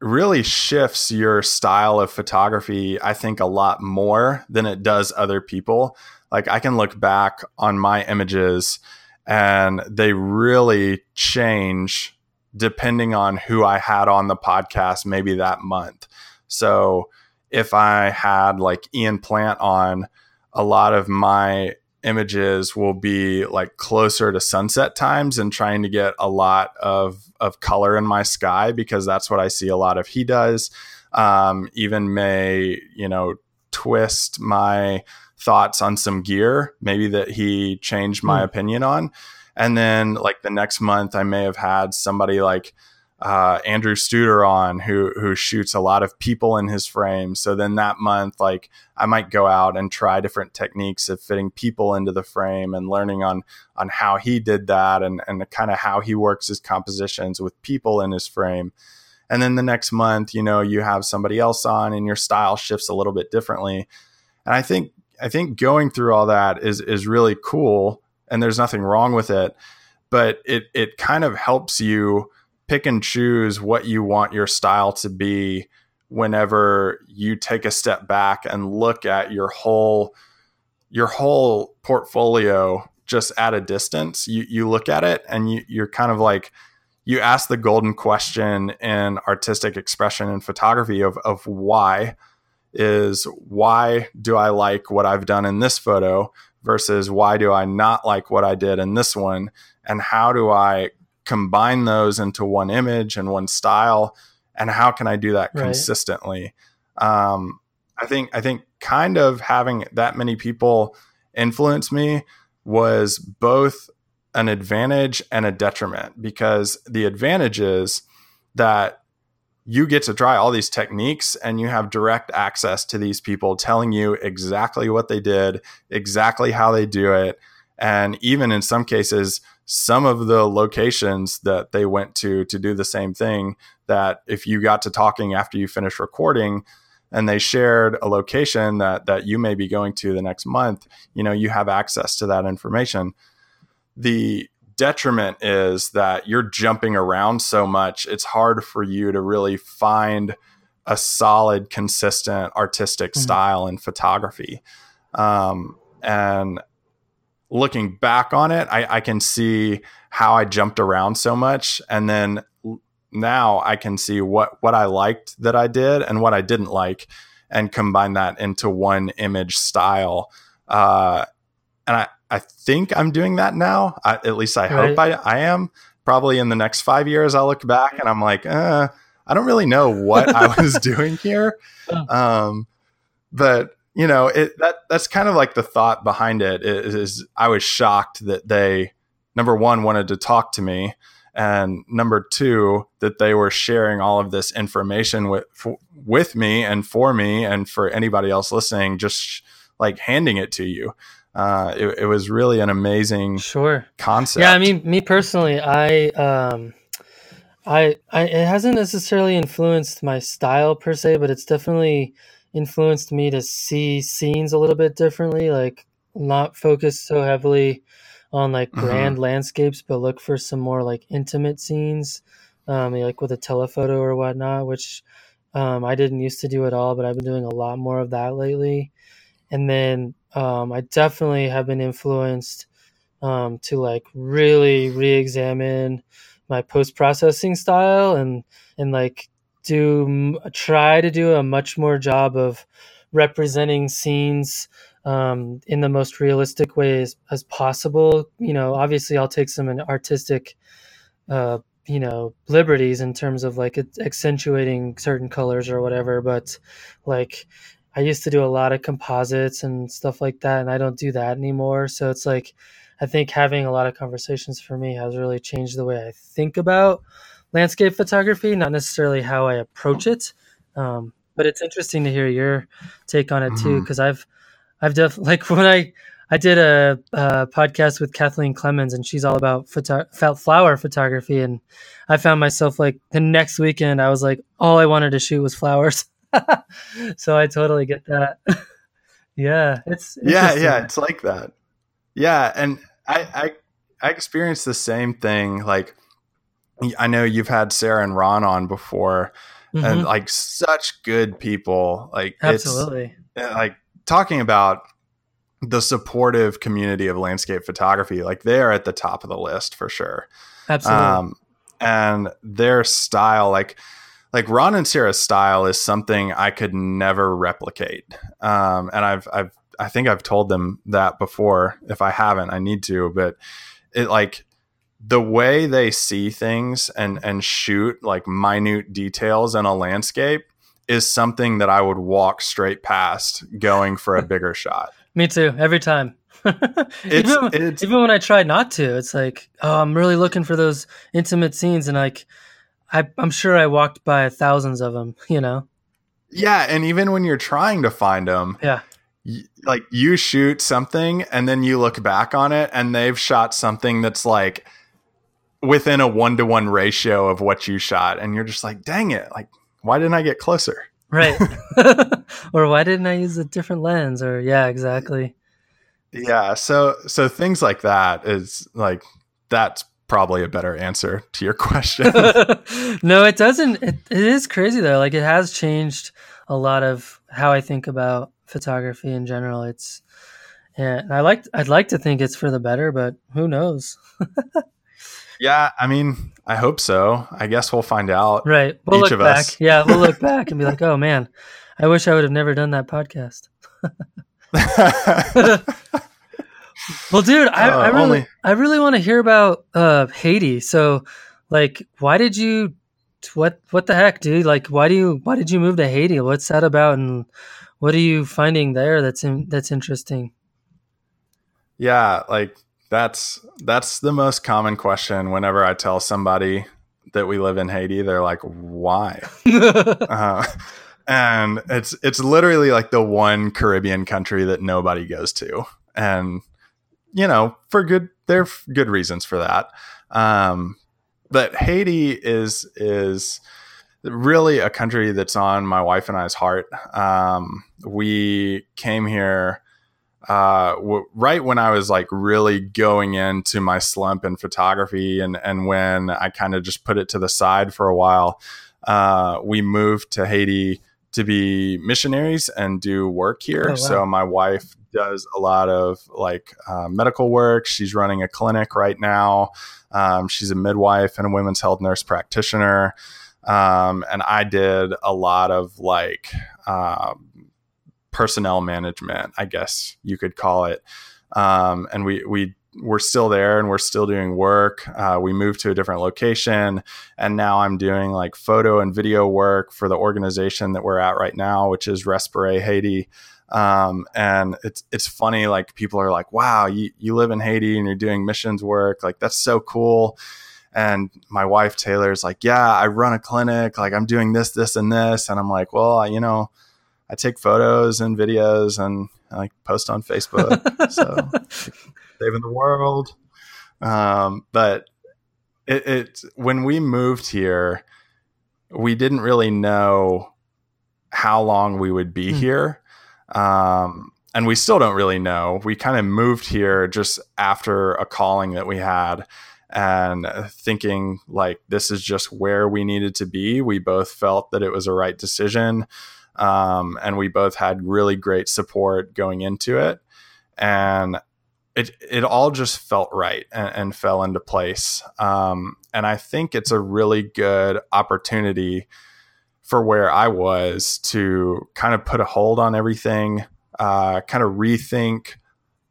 really shifts your style of photography i think a lot more than it does other people. Like i can look back on my images and they really change depending on who i had on the podcast maybe that month. So if I had like Ian Plant on, a lot of my images will be like closer to sunset times and trying to get a lot of of color in my sky because that's what I see a lot of he does. Um, even may you know twist my thoughts on some gear, maybe that he changed my mm. opinion on. And then like the next month, I may have had somebody like uh, Andrew Studer on who who shoots a lot of people in his frame. So then that month, like I might go out and try different techniques of fitting people into the frame and learning on on how he did that and and kind of how he works his compositions with people in his frame. and then the next month you know you have somebody else on and your style shifts a little bit differently and i think i think going through all that is is really cool and there's nothing wrong with it but it it kind of helps you pick and choose what you want your style to be whenever you take a step back and look at your whole your whole portfolio just at a distance you you look at it and you, you're kind of like you ask the golden question in artistic expression and photography of, of why is why do I like what I've done in this photo versus why do I not like what I did in this one? And how do I combine those into one image and one style? And how can I do that right. consistently? Um, I think I think kind of having that many people influence me was both an advantage and a detriment because the advantage is that you get to try all these techniques and you have direct access to these people telling you exactly what they did, exactly how they do it. And even in some cases, some of the locations that they went to to do the same thing, that if you got to talking after you finished recording, and they shared a location that that you may be going to the next month you know you have access to that information the detriment is that you're jumping around so much, it's hard for you to really find a solid, consistent artistic mm-hmm. style in photography. Um, and looking back on it, I, I, can see how I jumped around so much. And then now I can see what, what I liked that I did and what I didn't like and combine that into one image style. Uh, and I, I think I'm doing that now. I, at least I right. hope I, I am. Probably in the next five years, I'll look back and I'm like, uh, I don't really know what I was doing here. Um, but you know, it, that that's kind of like the thought behind it is, is I was shocked that they number one wanted to talk to me, and number two that they were sharing all of this information with with me and for me and for anybody else listening, just like handing it to you uh, it, it, was really an amazing sure concept. Yeah, I mean, me personally, I, um, I, I, it hasn't necessarily influenced my style per se, but it's definitely influenced me to see scenes a little bit differently. Like, not focus so heavily on like mm-hmm. grand landscapes, but look for some more like intimate scenes, um, like with a telephoto or whatnot, which um, I didn't used to do at all, but I've been doing a lot more of that lately. And then um, I definitely have been influenced um, to like really re-examine my post-processing style and and like do try to do a much more job of representing scenes um, in the most realistic ways as possible. You know, obviously, I'll take some artistic, uh, you know, liberties in terms of like accentuating certain colors or whatever. But like, I used to do a lot of composites and stuff like that, and I don't do that anymore. So it's like, I think having a lot of conversations for me has really changed the way I think about landscape photography, not necessarily how I approach it. Um, but it's interesting to hear your take on it mm-hmm. too, because I've, I've definitely like when I, I did a, a, podcast with Kathleen Clemons, and she's all about photo- flower photography. And I found myself like the next weekend, I was like, all I wanted to shoot was flowers. so I totally get that. yeah, it's yeah, yeah, it's like that. Yeah, and I, I I experienced the same thing. Like I know you've had Sarah and Ron on before, mm-hmm. and like such good people. Like absolutely, like talking about the supportive community of landscape photography. Like they are at the top of the list for sure. Absolutely. Um, and their style, like like Ron and Sarah's style is something I could never replicate. Um, and I've, I've, I think I've told them that before. If I haven't, I need to, but it like the way they see things and, and shoot like minute details in a landscape is something that I would walk straight past going for a bigger shot. Me too. Every time. it's, even, it's, even when I try not to, it's like, oh, I'm really looking for those intimate scenes, and like I, I'm sure I walked by thousands of them, you know? Yeah. And even when you're trying to find them, yeah. Y- like you shoot something and then you look back on it and they've shot something that's like within a one to one ratio of what you shot, and you're just like, dang it, like why didn't I get closer? Right. or why didn't I use a different lens? Or yeah, exactly. Yeah. So so things like that is like that's probably a better answer to your question. no, it doesn't. It, it is crazy though. Like it has changed a lot of how I think about photography in general. It's yeah, I like I'd like to think it's for the better, but who knows? Yeah, I mean, I hope so. I guess we'll find out. Right. We'll look back. Us. Yeah, we'll look back and be like, "Oh man, I wish I would have never done that podcast." well, dude, I, uh, I really, only... I really want to hear about uh, Haiti. So, like, why did you? What, what the heck, dude? Like, why do you? Why did you move to Haiti? What's that about? And what are you finding there that's in, that's interesting? Yeah, like that's that's the most common question whenever I tell somebody that we live in Haiti. They're like, "Why?" uh, and it's it's literally like the one Caribbean country that nobody goes to, and you know, for good, there are good reasons for that. Um, but Haiti is is really a country that's on my wife and I's heart. Um, we came here uh, w- right when I was like really going into my slump in photography, and and when I kind of just put it to the side for a while. Uh, we moved to Haiti to be missionaries and do work here. Oh, wow. So my wife does a lot of like uh, medical work. She's running a clinic right now. Um, she's a midwife and a women's health nurse practitioner. Um, and I did a lot of like uh, personnel management, I guess you could call it. Um, and we we we're still there and we're still doing work. Uh, we moved to a different location, and now I'm doing like photo and video work for the organization that we're at right now, which is Respire Haiti. Um, and it's it's funny, like people are like, "Wow, you you live in Haiti and you're doing missions work. Like that's so cool." And my wife Taylor is like, "Yeah, I run a clinic. Like I'm doing this, this, and this." And I'm like, "Well, you know." I take photos and videos and I like post on Facebook. so saving the world. Um, but it, it when we moved here, we didn't really know how long we would be mm. here. Um, and we still don't really know. We kind of moved here just after a calling that we had and thinking like this is just where we needed to be. We both felt that it was a right decision. Um, and we both had really great support going into it. And it it all just felt right and, and fell into place. Um, and I think it's a really good opportunity for where I was to kind of put a hold on everything, uh, kind of rethink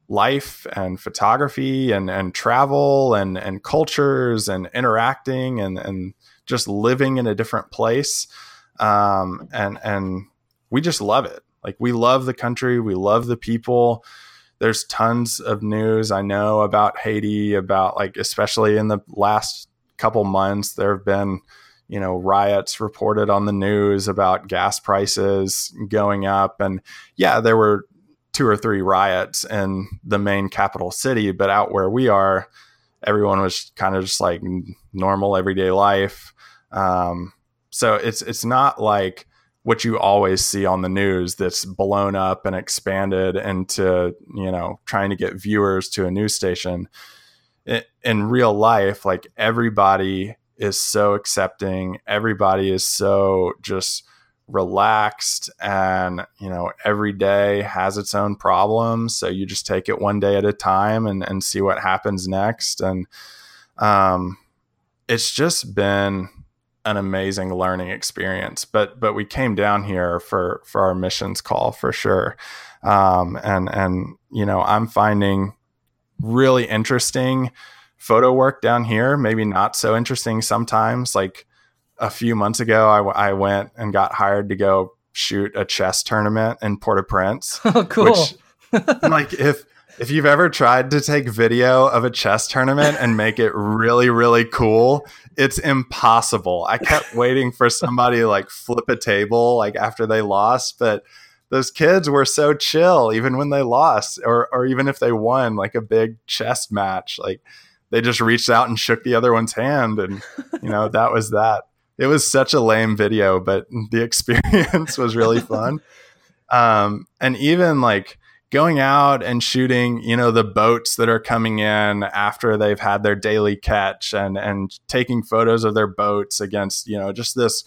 life and photography and, and travel and, and cultures and interacting and, and just living in a different place. Um, and, and we just love it. Like we love the country. We love the people there's tons of news I know about Haiti, about like, especially in the last couple months, there have been, you know, riots reported on the news about gas prices going up. And yeah, there were two or three riots in the main capital city, but out where we are, everyone was kind of just like normal everyday life. Um, so it's it's not like what you always see on the news that's blown up and expanded into you know trying to get viewers to a news station. In real life like everybody is so accepting. Everybody is so just relaxed and you know every day has its own problems so you just take it one day at a time and, and see what happens next. And um it's just been an amazing learning experience. But but we came down here for for our missions call for sure. Um, and and you know I'm finding really interesting photo work down here. Maybe not so interesting sometimes. Like a few months ago, I, I went and got hired to go shoot a chess tournament in Port-au-Prince. Oh, cool! Which, like if if you've ever tried to take video of a chess tournament and make it really, really cool, it's impossible. I kept waiting for somebody to like flip a table like after they lost, but those kids were so chill even when they lost or or even if they won like a big chess match. Like they just reached out and shook the other one's hand and you know that was that it was such a lame video but the experience was really fun um, and even like going out and shooting you know the boats that are coming in after they've had their daily catch and and taking photos of their boats against you know just this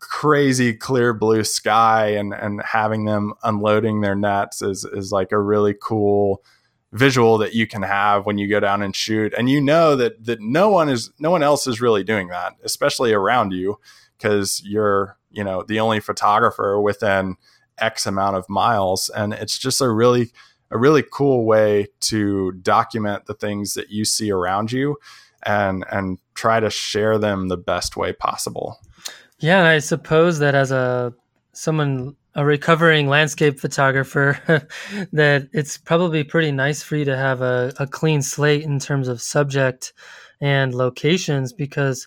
crazy clear blue sky and and having them unloading their nets is is like a really cool visual that you can have when you go down and shoot. And you know that that no one is no one else is really doing that especially around you because you're you know the only photographer within x amount of miles and it's just a really a really cool way to document the things that you see around you and and try to share them the best way possible. Yeah, I suppose that as a someone a recovering landscape photographer that it's probably pretty nice for you to have a, a clean slate in terms of subject and locations because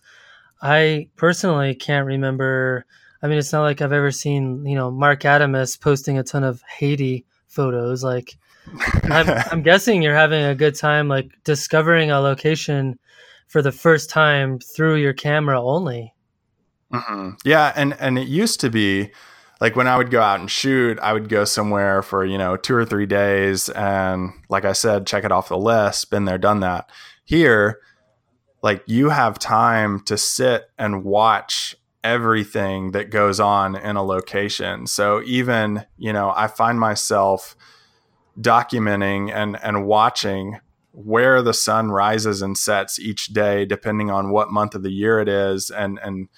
I personally can't remember I mean it's not like I've ever seen, you know, Marc Adamus posting a ton of Haiti photos like I'm, I'm guessing you're having a good time like discovering a location for the first time through your camera only. Mm-hmm. Yeah, and and it used to be like when I would go out and shoot, I would go somewhere for you know two or three days, and like I said, check it off the list. Been there, done that. Here, like you have time to sit and watch everything that goes on in a location. So even you know, I find myself documenting and and watching where the sun rises and sets each day depending on what month of the year it is and and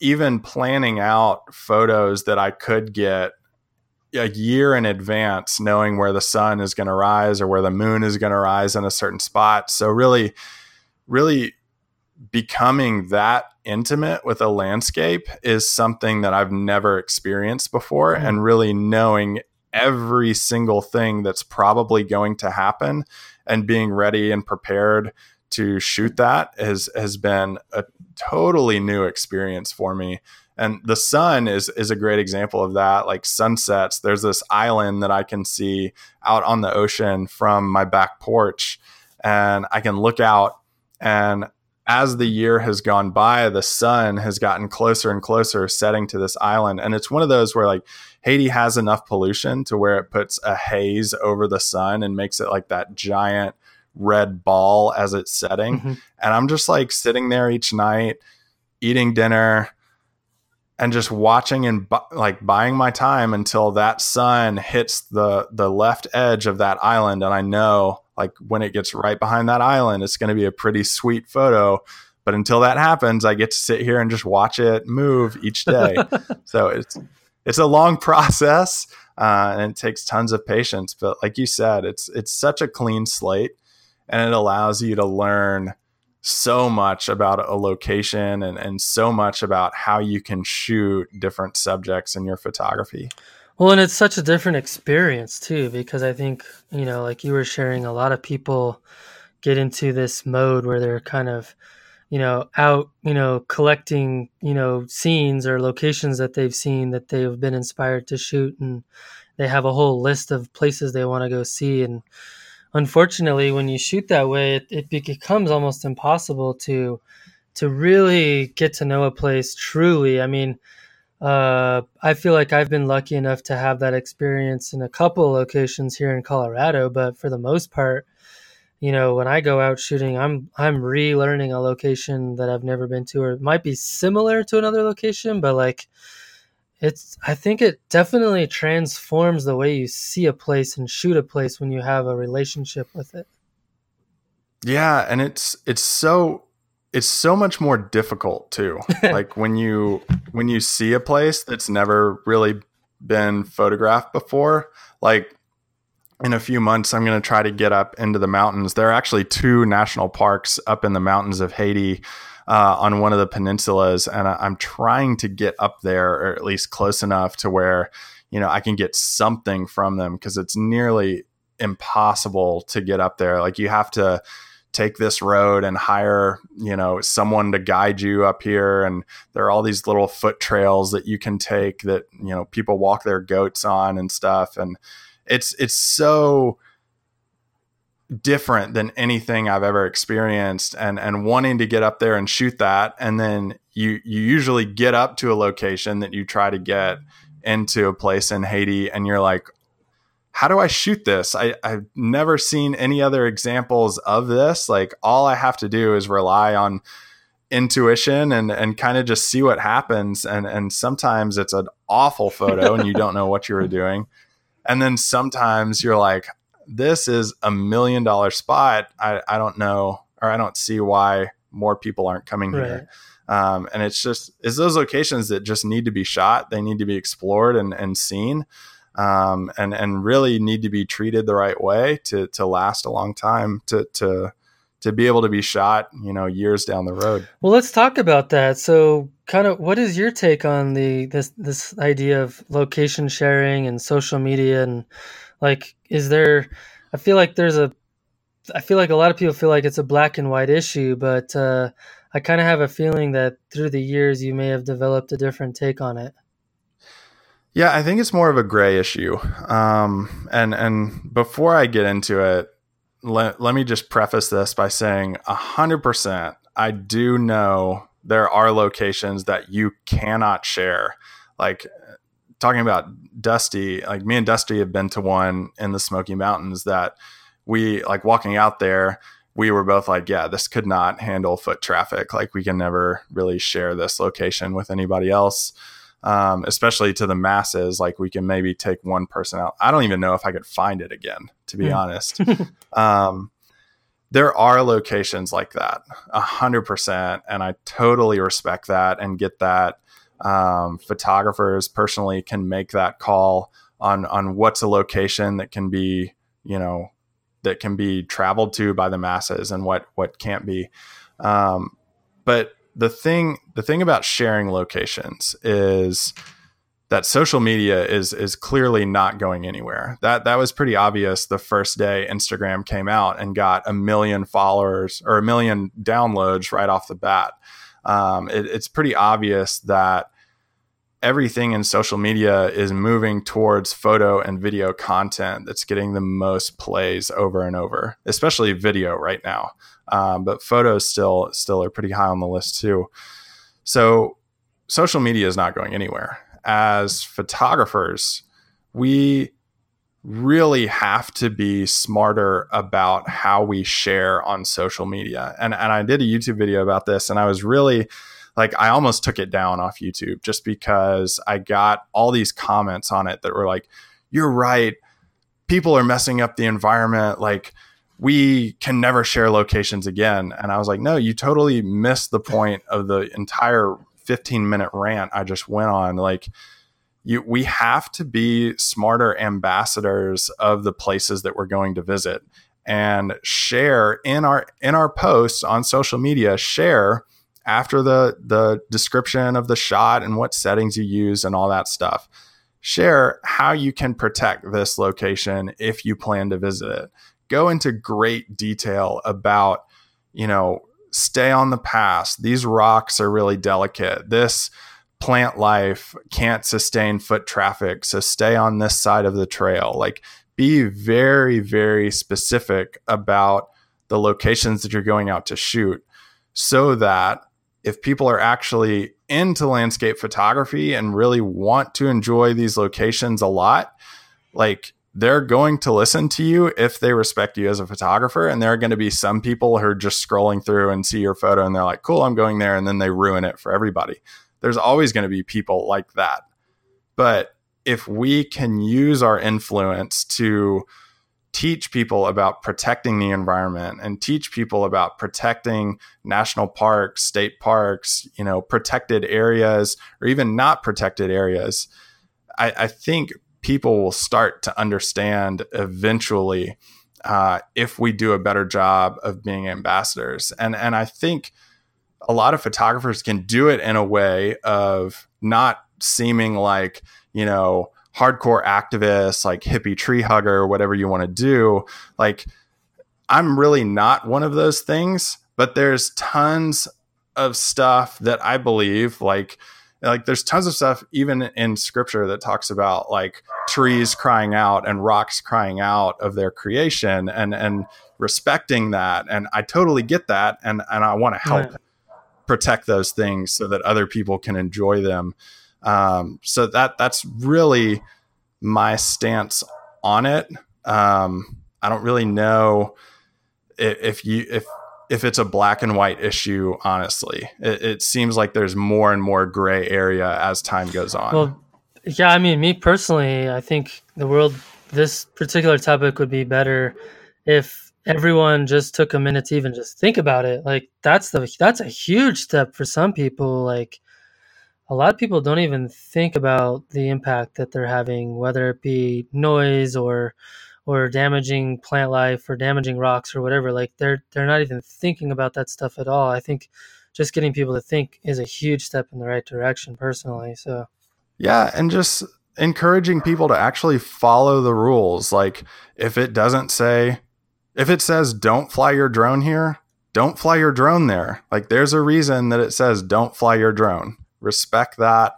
even planning out photos that I could get a year in advance, knowing where the sun is going to rise or where the moon is going to rise in a certain spot. So, really, really becoming that intimate with a landscape is something that I've never experienced before. Mm-hmm. And really knowing every single thing that's probably going to happen and being ready and prepared to shoot that has has been a totally new experience for me. And the sun is is a great example of that. Like sunsets, there's this island that I can see out on the ocean from my back porch, and I can look out. And as the year has gone by, the sun has gotten closer and closer, setting to this island. And it's one of those where like Haiti has enough pollution to where it puts a haze over the sun and makes it like that giant red ball as it's setting. Mm-hmm. And I'm just like sitting there each night, eating dinner, and just watching and bu- like buying my time until that sun hits the the left edge of that island and I know like when it gets right behind that island it's going to be a pretty sweet photo. But until that happens I get to sit here and just watch it move each day. So it's it's a long process uh, and it takes tons of patience. But like you said it's it's such a clean slate and it allows you to learn so much about a location and, and so much about how you can shoot different subjects in your photography. Well, and it's such a different experience too, because I think, you know, like you were sharing, a lot of people get into this mode where they're kind of, you know, out, you know, collecting, you know, scenes or locations that they've seen that they've been inspired to shoot. And they have a whole list of places they want to go see. And, unfortunately, when you shoot that way, it, it becomes almost impossible to to really get to know a place truly. I mean, uh, I feel like I've been lucky enough to have that experience in a couple locations here in Colorado, but for the most part, you know, when I go out shooting, I'm I'm relearning a location that I've never been to, or it might be similar to another location, but like it's I think it definitely transforms the way you see a place and shoot a place when you have a relationship with it. Yeah, and it's it's so it's so much more difficult too. like when you when you see a place that's never really been photographed before, like in a few months I'm going to try to get up into the mountains. There are actually two national parks up in the mountains of Haiti uh, on one of the peninsulas, and I, am trying to get up there, or at least close enough to where you know I can get something from them because it's nearly impossible to get up there. Like you have to take this road and hire you know someone to guide you up here. And there are all these little foot trails that you can take that you know people walk their goats on and stuff. And it's it's so different than anything I've ever experienced. And and wanting to get up there and shoot that. And then you you usually get up to a location that you try to get into a place in Haiti and you're like how do I shoot this? I, I've never seen any other examples of this. Like all I have to do is rely on intuition and and kind of just see what happens. And and sometimes it's an awful photo and you don't know what you were doing. And then sometimes you're like, this is a million dollar spot. I, I don't know or I don't see why more people aren't coming right. here. Um, and it's just it's those locations that just need to be shot. They need to be explored and, and seen um, and and really need to be treated the right way to to last a long time to to to be able to be shot you know years down the road. Well let's talk about that. So kind of what is your take on the this this idea of location sharing and social media? And like is there i feel like there's a i feel like a lot of people feel like it's a black and white issue but uh, i kind of have a feeling that through the years you may have developed a different take on it yeah, I think it's more of a gray issue. Um, and and before I get into it, let, let me just preface this by saying 100% I do know there are locations that you cannot share. Like talking about Dusty, like me and Dusty have been to one in the Smoky Mountains that we like walking out there, we were both like, yeah, this could not handle foot traffic. Like we can never really share this location with anybody else um, especially to the masses. Like we can maybe take one person out. I don't even know if I could find it again, to be mm. honest. um, there are locations like that, a hundred percent, and I totally respect that and get that. Um, photographers personally can make that call on on what's a location that can be, you know, that can be traveled to by the masses and what what can't be. Um, but the thing the thing about sharing locations is that social media is is clearly not going anywhere. That that was pretty obvious the first day Instagram came out and got a million followers or a million downloads right off the bat. Um, it, it's pretty obvious that everything in social media is moving towards photo and video content that's getting the most plays over and over, especially video right now. Um, but photos still still are pretty high on the list too. So social media is not going anywhere. As photographers, we really have to be smarter about how we share on social media. And and I did a YouTube video about this and I was really like I almost took it down off YouTube just because I got all these comments on it that were like, "You're right. People are messing up the environment. Like, we can never share locations again." And I was like, "No, you totally missed the point of the entire 15 minute rant I just went on. Like, you, we have to be smarter ambassadors of the places that we're going to visit." and share in our in our posts on social media share after the the description of the shot and what settings you use and all that stuff share how you can protect this location if you plan to visit it. Go into great detail about you know stay on the pass. These rocks are really delicate. This plant life can't sustain foot traffic so stay on this side of the trail. Like be very very specific about the locations that you're going out to shoot so that if people are actually into landscape photography and really want to enjoy these locations a lot, like they're going to listen to you if they respect you as a photographer. And there are going to be some people who are just scrolling through and see your photo and they're like, cool, I'm going there. And then they ruin it for everybody. There's always going to be people like that. But if we can use our influence to teach people about protecting the environment and teach people about protecting national parks, state parks, you know, protected areas or even not protected areas, I, I think people will start to understand eventually uh, if we do a better job of being ambassadors. And and I think a lot of photographers can do it in a way of not seeming like you know hardcore activist, like hippie tree hugger, whatever you want to do. Like, I'm really not one of those things, but there's tons of stuff that I believe, like, like there's tons of stuff even in scripture that talks about like trees crying out and rocks crying out of their creation and and respecting that and i totally get that and and i want to help right. protect those things so that other people can enjoy them um, so that that's really my stance on it um, i don't really know if, if you if if it's a black and white issue, honestly. It, it, seems like there's more and more gray area as time goes on. Well, yeah, I mean, me personally, I think the world, this particular topic would be better if everyone just took a minute to even just think about it. Like that's the that's a huge step for some people. Like a lot of people don't even think about the impact that they're having, whether it be noise or or damaging plant life or damaging rocks or whatever. Like they're they're not even thinking about that stuff at all. I think just getting people to think is a huge step in the right direction personally so. Yeah and just encouraging people to actually follow the rules. Like if it doesn't say if it says don't fly your drone here don't fly your drone there. Like there's a reason that it says don't fly your drone respect that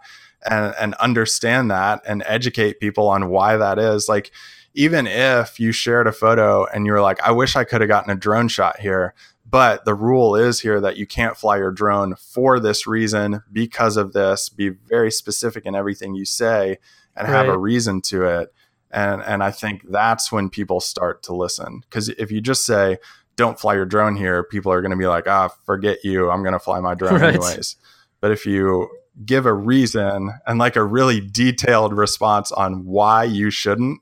and and understand that and educate people on why that is like even if you shared a photo and you're like, I wish I could have gotten a drone shot here, but the rule is here that you can't fly your drone for this reason, because of this, be very specific in everything you say and right. have a reason to it. And, and I think that's when people start to listen. Because if you just say, don't fly your drone here, people are going to be like, ah, forget you. I'm going to fly my drone right. anyways. But if you give a reason and like a really detailed response on why you shouldn't,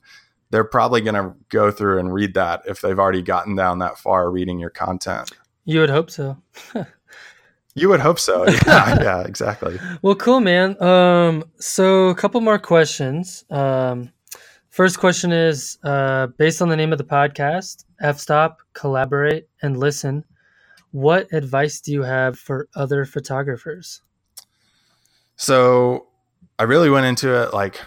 they're probably going to go through and read that if they've already gotten down that far reading your content. You would hope so. you would hope so. Yeah, yeah, exactly. Well, cool, man. Um, so a couple more questions. Um, first question is uh, based on the name of the podcast, F stop, collaborate, and listen. What advice do you have for other photographers? So I really went into it like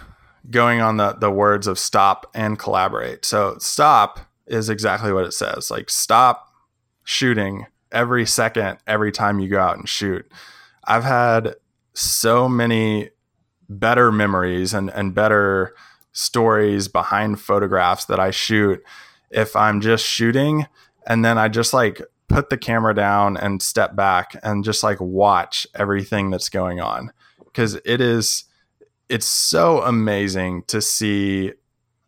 going on the the words of stop and collaborate. So stop is exactly what it says. Like stop shooting every second every time you go out and shoot. I've had so many better memories and and better stories behind photographs that I shoot if I'm just shooting and then I just like put the camera down and step back and just like watch everything that's going on because it is it's so amazing to see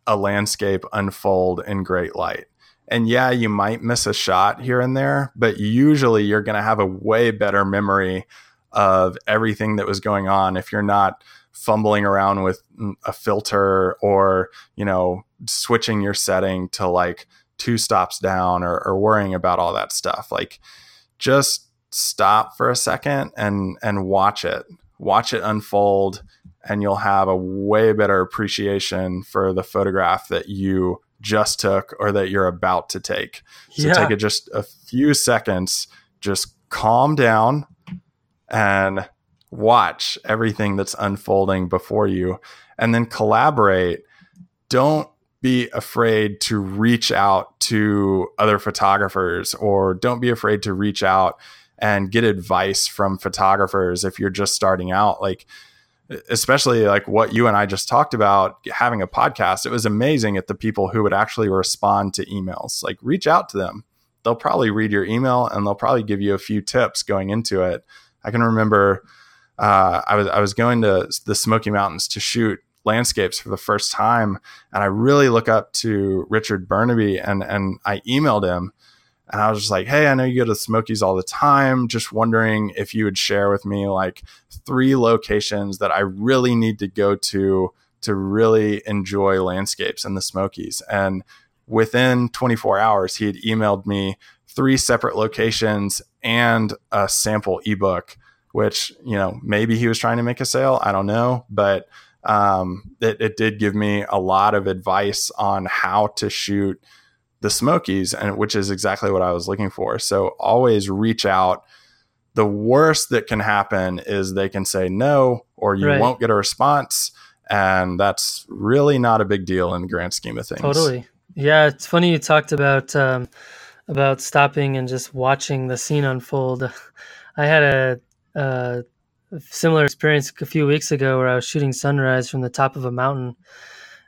a landscape unfold in great light. And yeah, you might miss a shot here and there, but usually you're going to have a way better memory of everything that was going on if you're not fumbling around with mm, a filter or, you know, switching your setting to like two stops down or, or worrying about all that stuff. Like just stop for a second and and watch it. Watch it unfold and you'll have a way better appreciation for the photograph that you just took or that you're about to take. So yeah. take it just a few seconds, just calm down and watch everything that's unfolding before you and then collaborate. Don't be afraid to reach out to other photographers or don't be afraid to reach out and get advice from photographers if you're just starting out. Like, especially like what you and I just talked about having a podcast, it was amazing at the people who would actually respond to emails. Like reach out to them. They'll probably read your email and they'll probably give you a few tips going into it. I can remember uh, I was I was going to the Smoky Mountains to shoot landscapes for the first time, and I really look up to Richard Bernabe, and and I emailed him and I was just like, hey, I know you go to the Smokies all the time. Just wondering if you would share with me like three locations that I really need to go to to really enjoy landscapes in the Smokies. And within 24 hours, he had emailed me three separate locations and a sample ebook, which, you know, maybe he was trying to make a sale. I don't know. But um, it, it did give me a lot of advice on how to shoot the Smokies, and which is exactly what I was looking for. So always reach out. The worst that can happen is they can say no, or you right. won't get a response, and that's really not a big deal in the grand scheme of things. Totally. Yeah, it's funny you talked about um, about stopping and just watching the scene unfold. I had a, a similar experience a few weeks ago where I was shooting sunrise from the top of a mountain.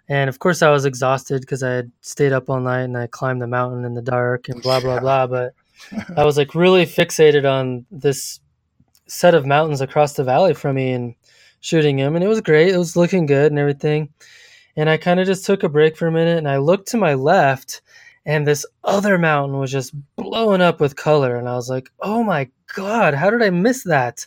And of course, I was exhausted because I had stayed up all night and I climbed the mountain in the dark and blah, blah, blah. But I was like really fixated on this set of mountains across the valley from me and shooting them. And it was great. It was looking good and everything. And I kind of just took a break for a minute and I looked to my left and this other mountain was just blowing up with color. And I was like, oh my God, how did I miss that?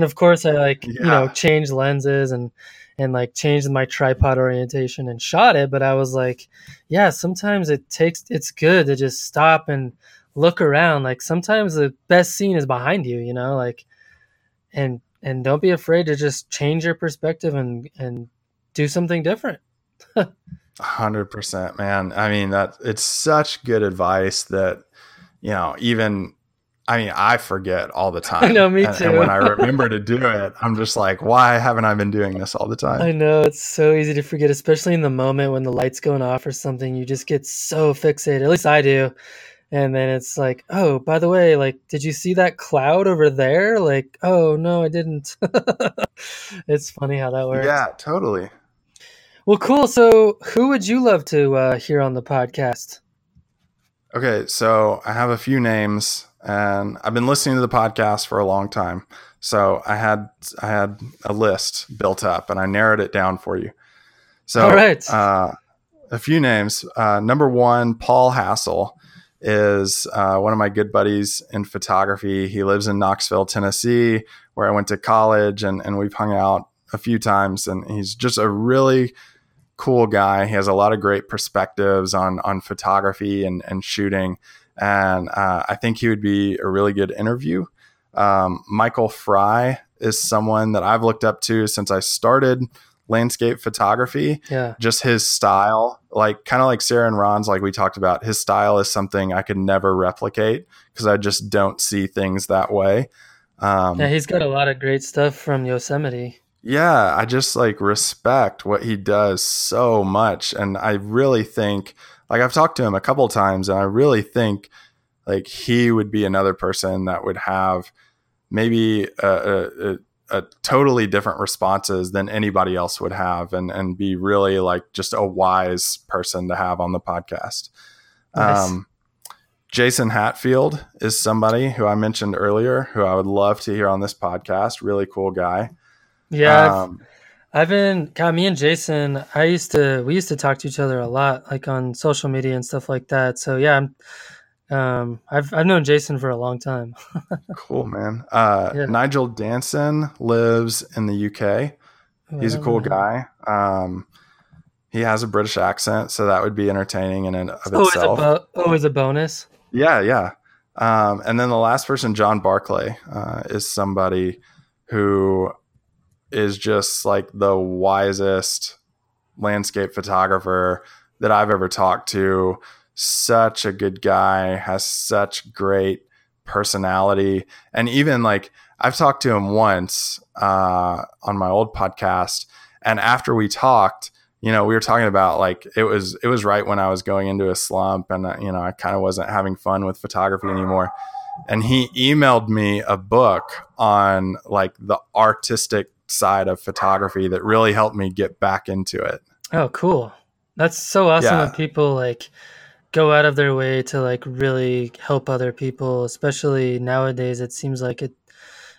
And of course, I like, yeah. you know, changed lenses and, and like changed my tripod orientation and shot it. But I was like, yeah, sometimes it takes, it's good to just stop and look around. Like sometimes the best scene is behind you, you know, like, and, and don't be afraid to just change your perspective and, and do something different. Hundred percent, man. I mean that it's such good advice that you know even. I mean, I forget all the time. I know, me and, too. And when I remember to do it, I'm just like, why haven't I been doing this all the time? I know it's so easy to forget, especially in the moment when the light's going off or something. You just get so fixated. At least I do. And then it's like, oh, by the way, like, did you see that cloud over there? Like, oh no, I didn't. it's funny how that works. Yeah, totally. Well, cool. So, who would you love to uh, hear on the podcast? Okay, so I have a few names, and I've been listening to the podcast for a long time. So I had I had a list built up, and I narrowed it down for you. So, all right, uh, a few names. Uh, number one, Paul Hassel is uh, one of my good buddies in photography. He lives in Knoxville, Tennessee, where I went to college, and and we've hung out a few times. And he's just a really cool guy. He has a lot of great perspectives on on photography and and shooting, and uh, I think he would be a really good interview. Um, Michael Frye is someone that I've looked up to since I started landscape photography. Yeah, just his style, like kind of like Sarah and Ron's, like we talked about. His style is something I could never replicate because I just don't see things that way. Um, yeah, he's got a lot of great stuff from Yosemite yeah, I just like respect what he does so much. And I really think, like, I've talked to him a couple times, and I really think like he would be another person that would have maybe a, a, a totally different responses than anybody else would have and, and be really like just a wise person to have on the podcast. Nice. Um, Jason Hatfield is somebody who I mentioned earlier who I would love to hear on this podcast. Really cool guy. Yeah, um, I've, been God. Me and Jason, I used to we used to talk to each other a lot, like on social media and stuff like that. So yeah, I'm. Um, I've I've known Jason for a long time. cool, man. Uh, yeah. Nigel Danson lives in the UK. He's a cool guy. Um, he has a British accent, so that would be entertaining in and of always itself. A bo- always a bonus. Yeah, yeah. Um, and then the last person, John Barclay, uh, is somebody who is just like the wisest landscape photographer that I've ever talked to. Such a good guy, has such great personality. And even like I've talked to him once uh, on my old podcast. And after we talked, you know, we were talking about like it was it was right when I was going into a slump and uh, you know, I kind of wasn't having fun with photography anymore. And he emailed me a book on like the artistic side of photography that really helped me get back into it. Oh, cool. That's so awesome yeah. when people like go out of their way to like really help other people, especially nowadays it seems like it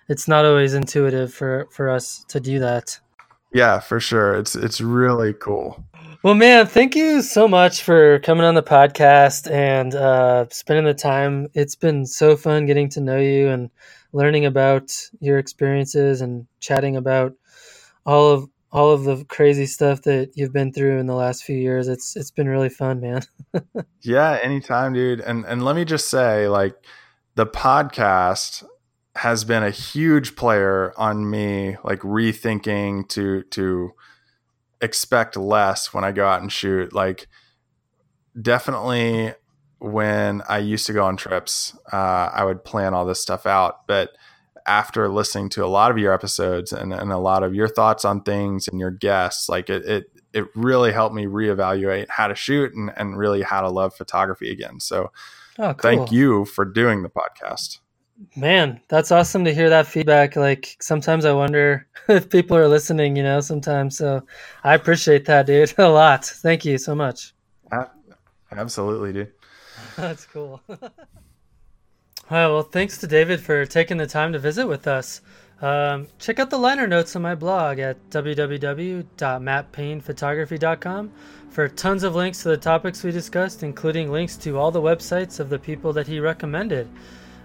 it's not always intuitive for for us to do that. Yeah, for sure. It's it's really cool. Well, man, thank you so much for coming on the podcast and uh, spending the time. It's been so fun getting to know you and learning about your experiences and chatting about all of all of the crazy stuff that you've been through in the last few years. It's it's been really fun, man. yeah, anytime, dude. And and let me just say, like, the podcast has been a huge player on me, like rethinking to to expect less when I go out and shoot. Like, definitely when I used to go on trips, uh, I would plan all this stuff out. But after listening to a lot of your episodes and, and a lot of your thoughts on things and your guests, like it, it, it really helped me reevaluate how to shoot and, and really how to love photography again. So oh, cool. thank you for doing the podcast. Man, that's awesome to hear that feedback. Like sometimes I wonder if people are listening, you know, sometimes. So I appreciate that, dude, a lot. Thank you so much. Absolutely, dude. That's cool. All right, well, thanks to David for taking the time to visit with us. Um, check out the liner notes on my blog at www.mattpaynephotography.com for tons of links to the topics we discussed, including links to all the websites of the people that he recommended.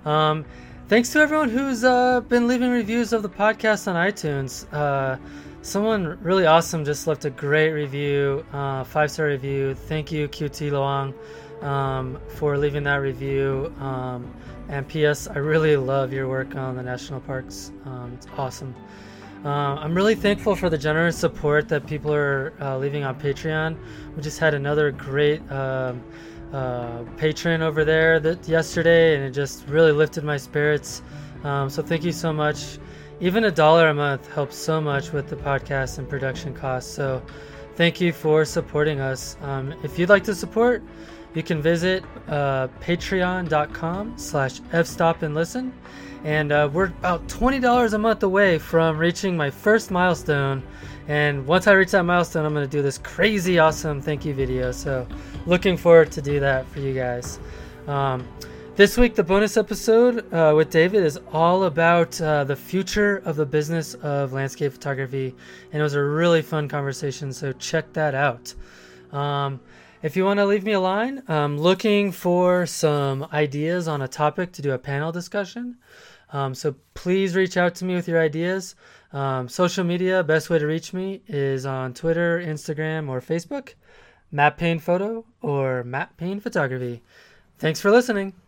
Um, thanks to everyone who's uh, been leaving reviews of the podcast on iTunes. Uh, someone really awesome just left a great review, uh, five star review. Thank you, QT Luang, um, for leaving that review. Um, and P.S. I really love your work on the national parks. Um, it's awesome. Uh, I'm really thankful for the generous support that people are uh, leaving on Patreon. We just had another great um, uh, patron over there that yesterday, and it just really lifted my spirits. Um, so thank you so much. Even a dollar a month helps so much with the podcast and production costs. So thank you for supporting us. Um, if you'd like to support, you can visit uh, patreon.com slash fstop and listen. And uh, we're about $20 a month away from reaching my first milestone. And once I reach that milestone, I'm going to do this crazy awesome thank you video. So looking forward to do that for you guys. Um, this week, the bonus episode uh, with David is all about uh, the future of the business of landscape photography, and it was a really fun conversation. So check that out. Um, if you want to leave me a line, I'm looking for some ideas on a topic to do a panel discussion. Um, so please reach out to me with your ideas. Um, social media, best way to reach me is on Twitter, Instagram, or Facebook. Matt Payne Photo or Matt Payne Photography. Thanks for listening.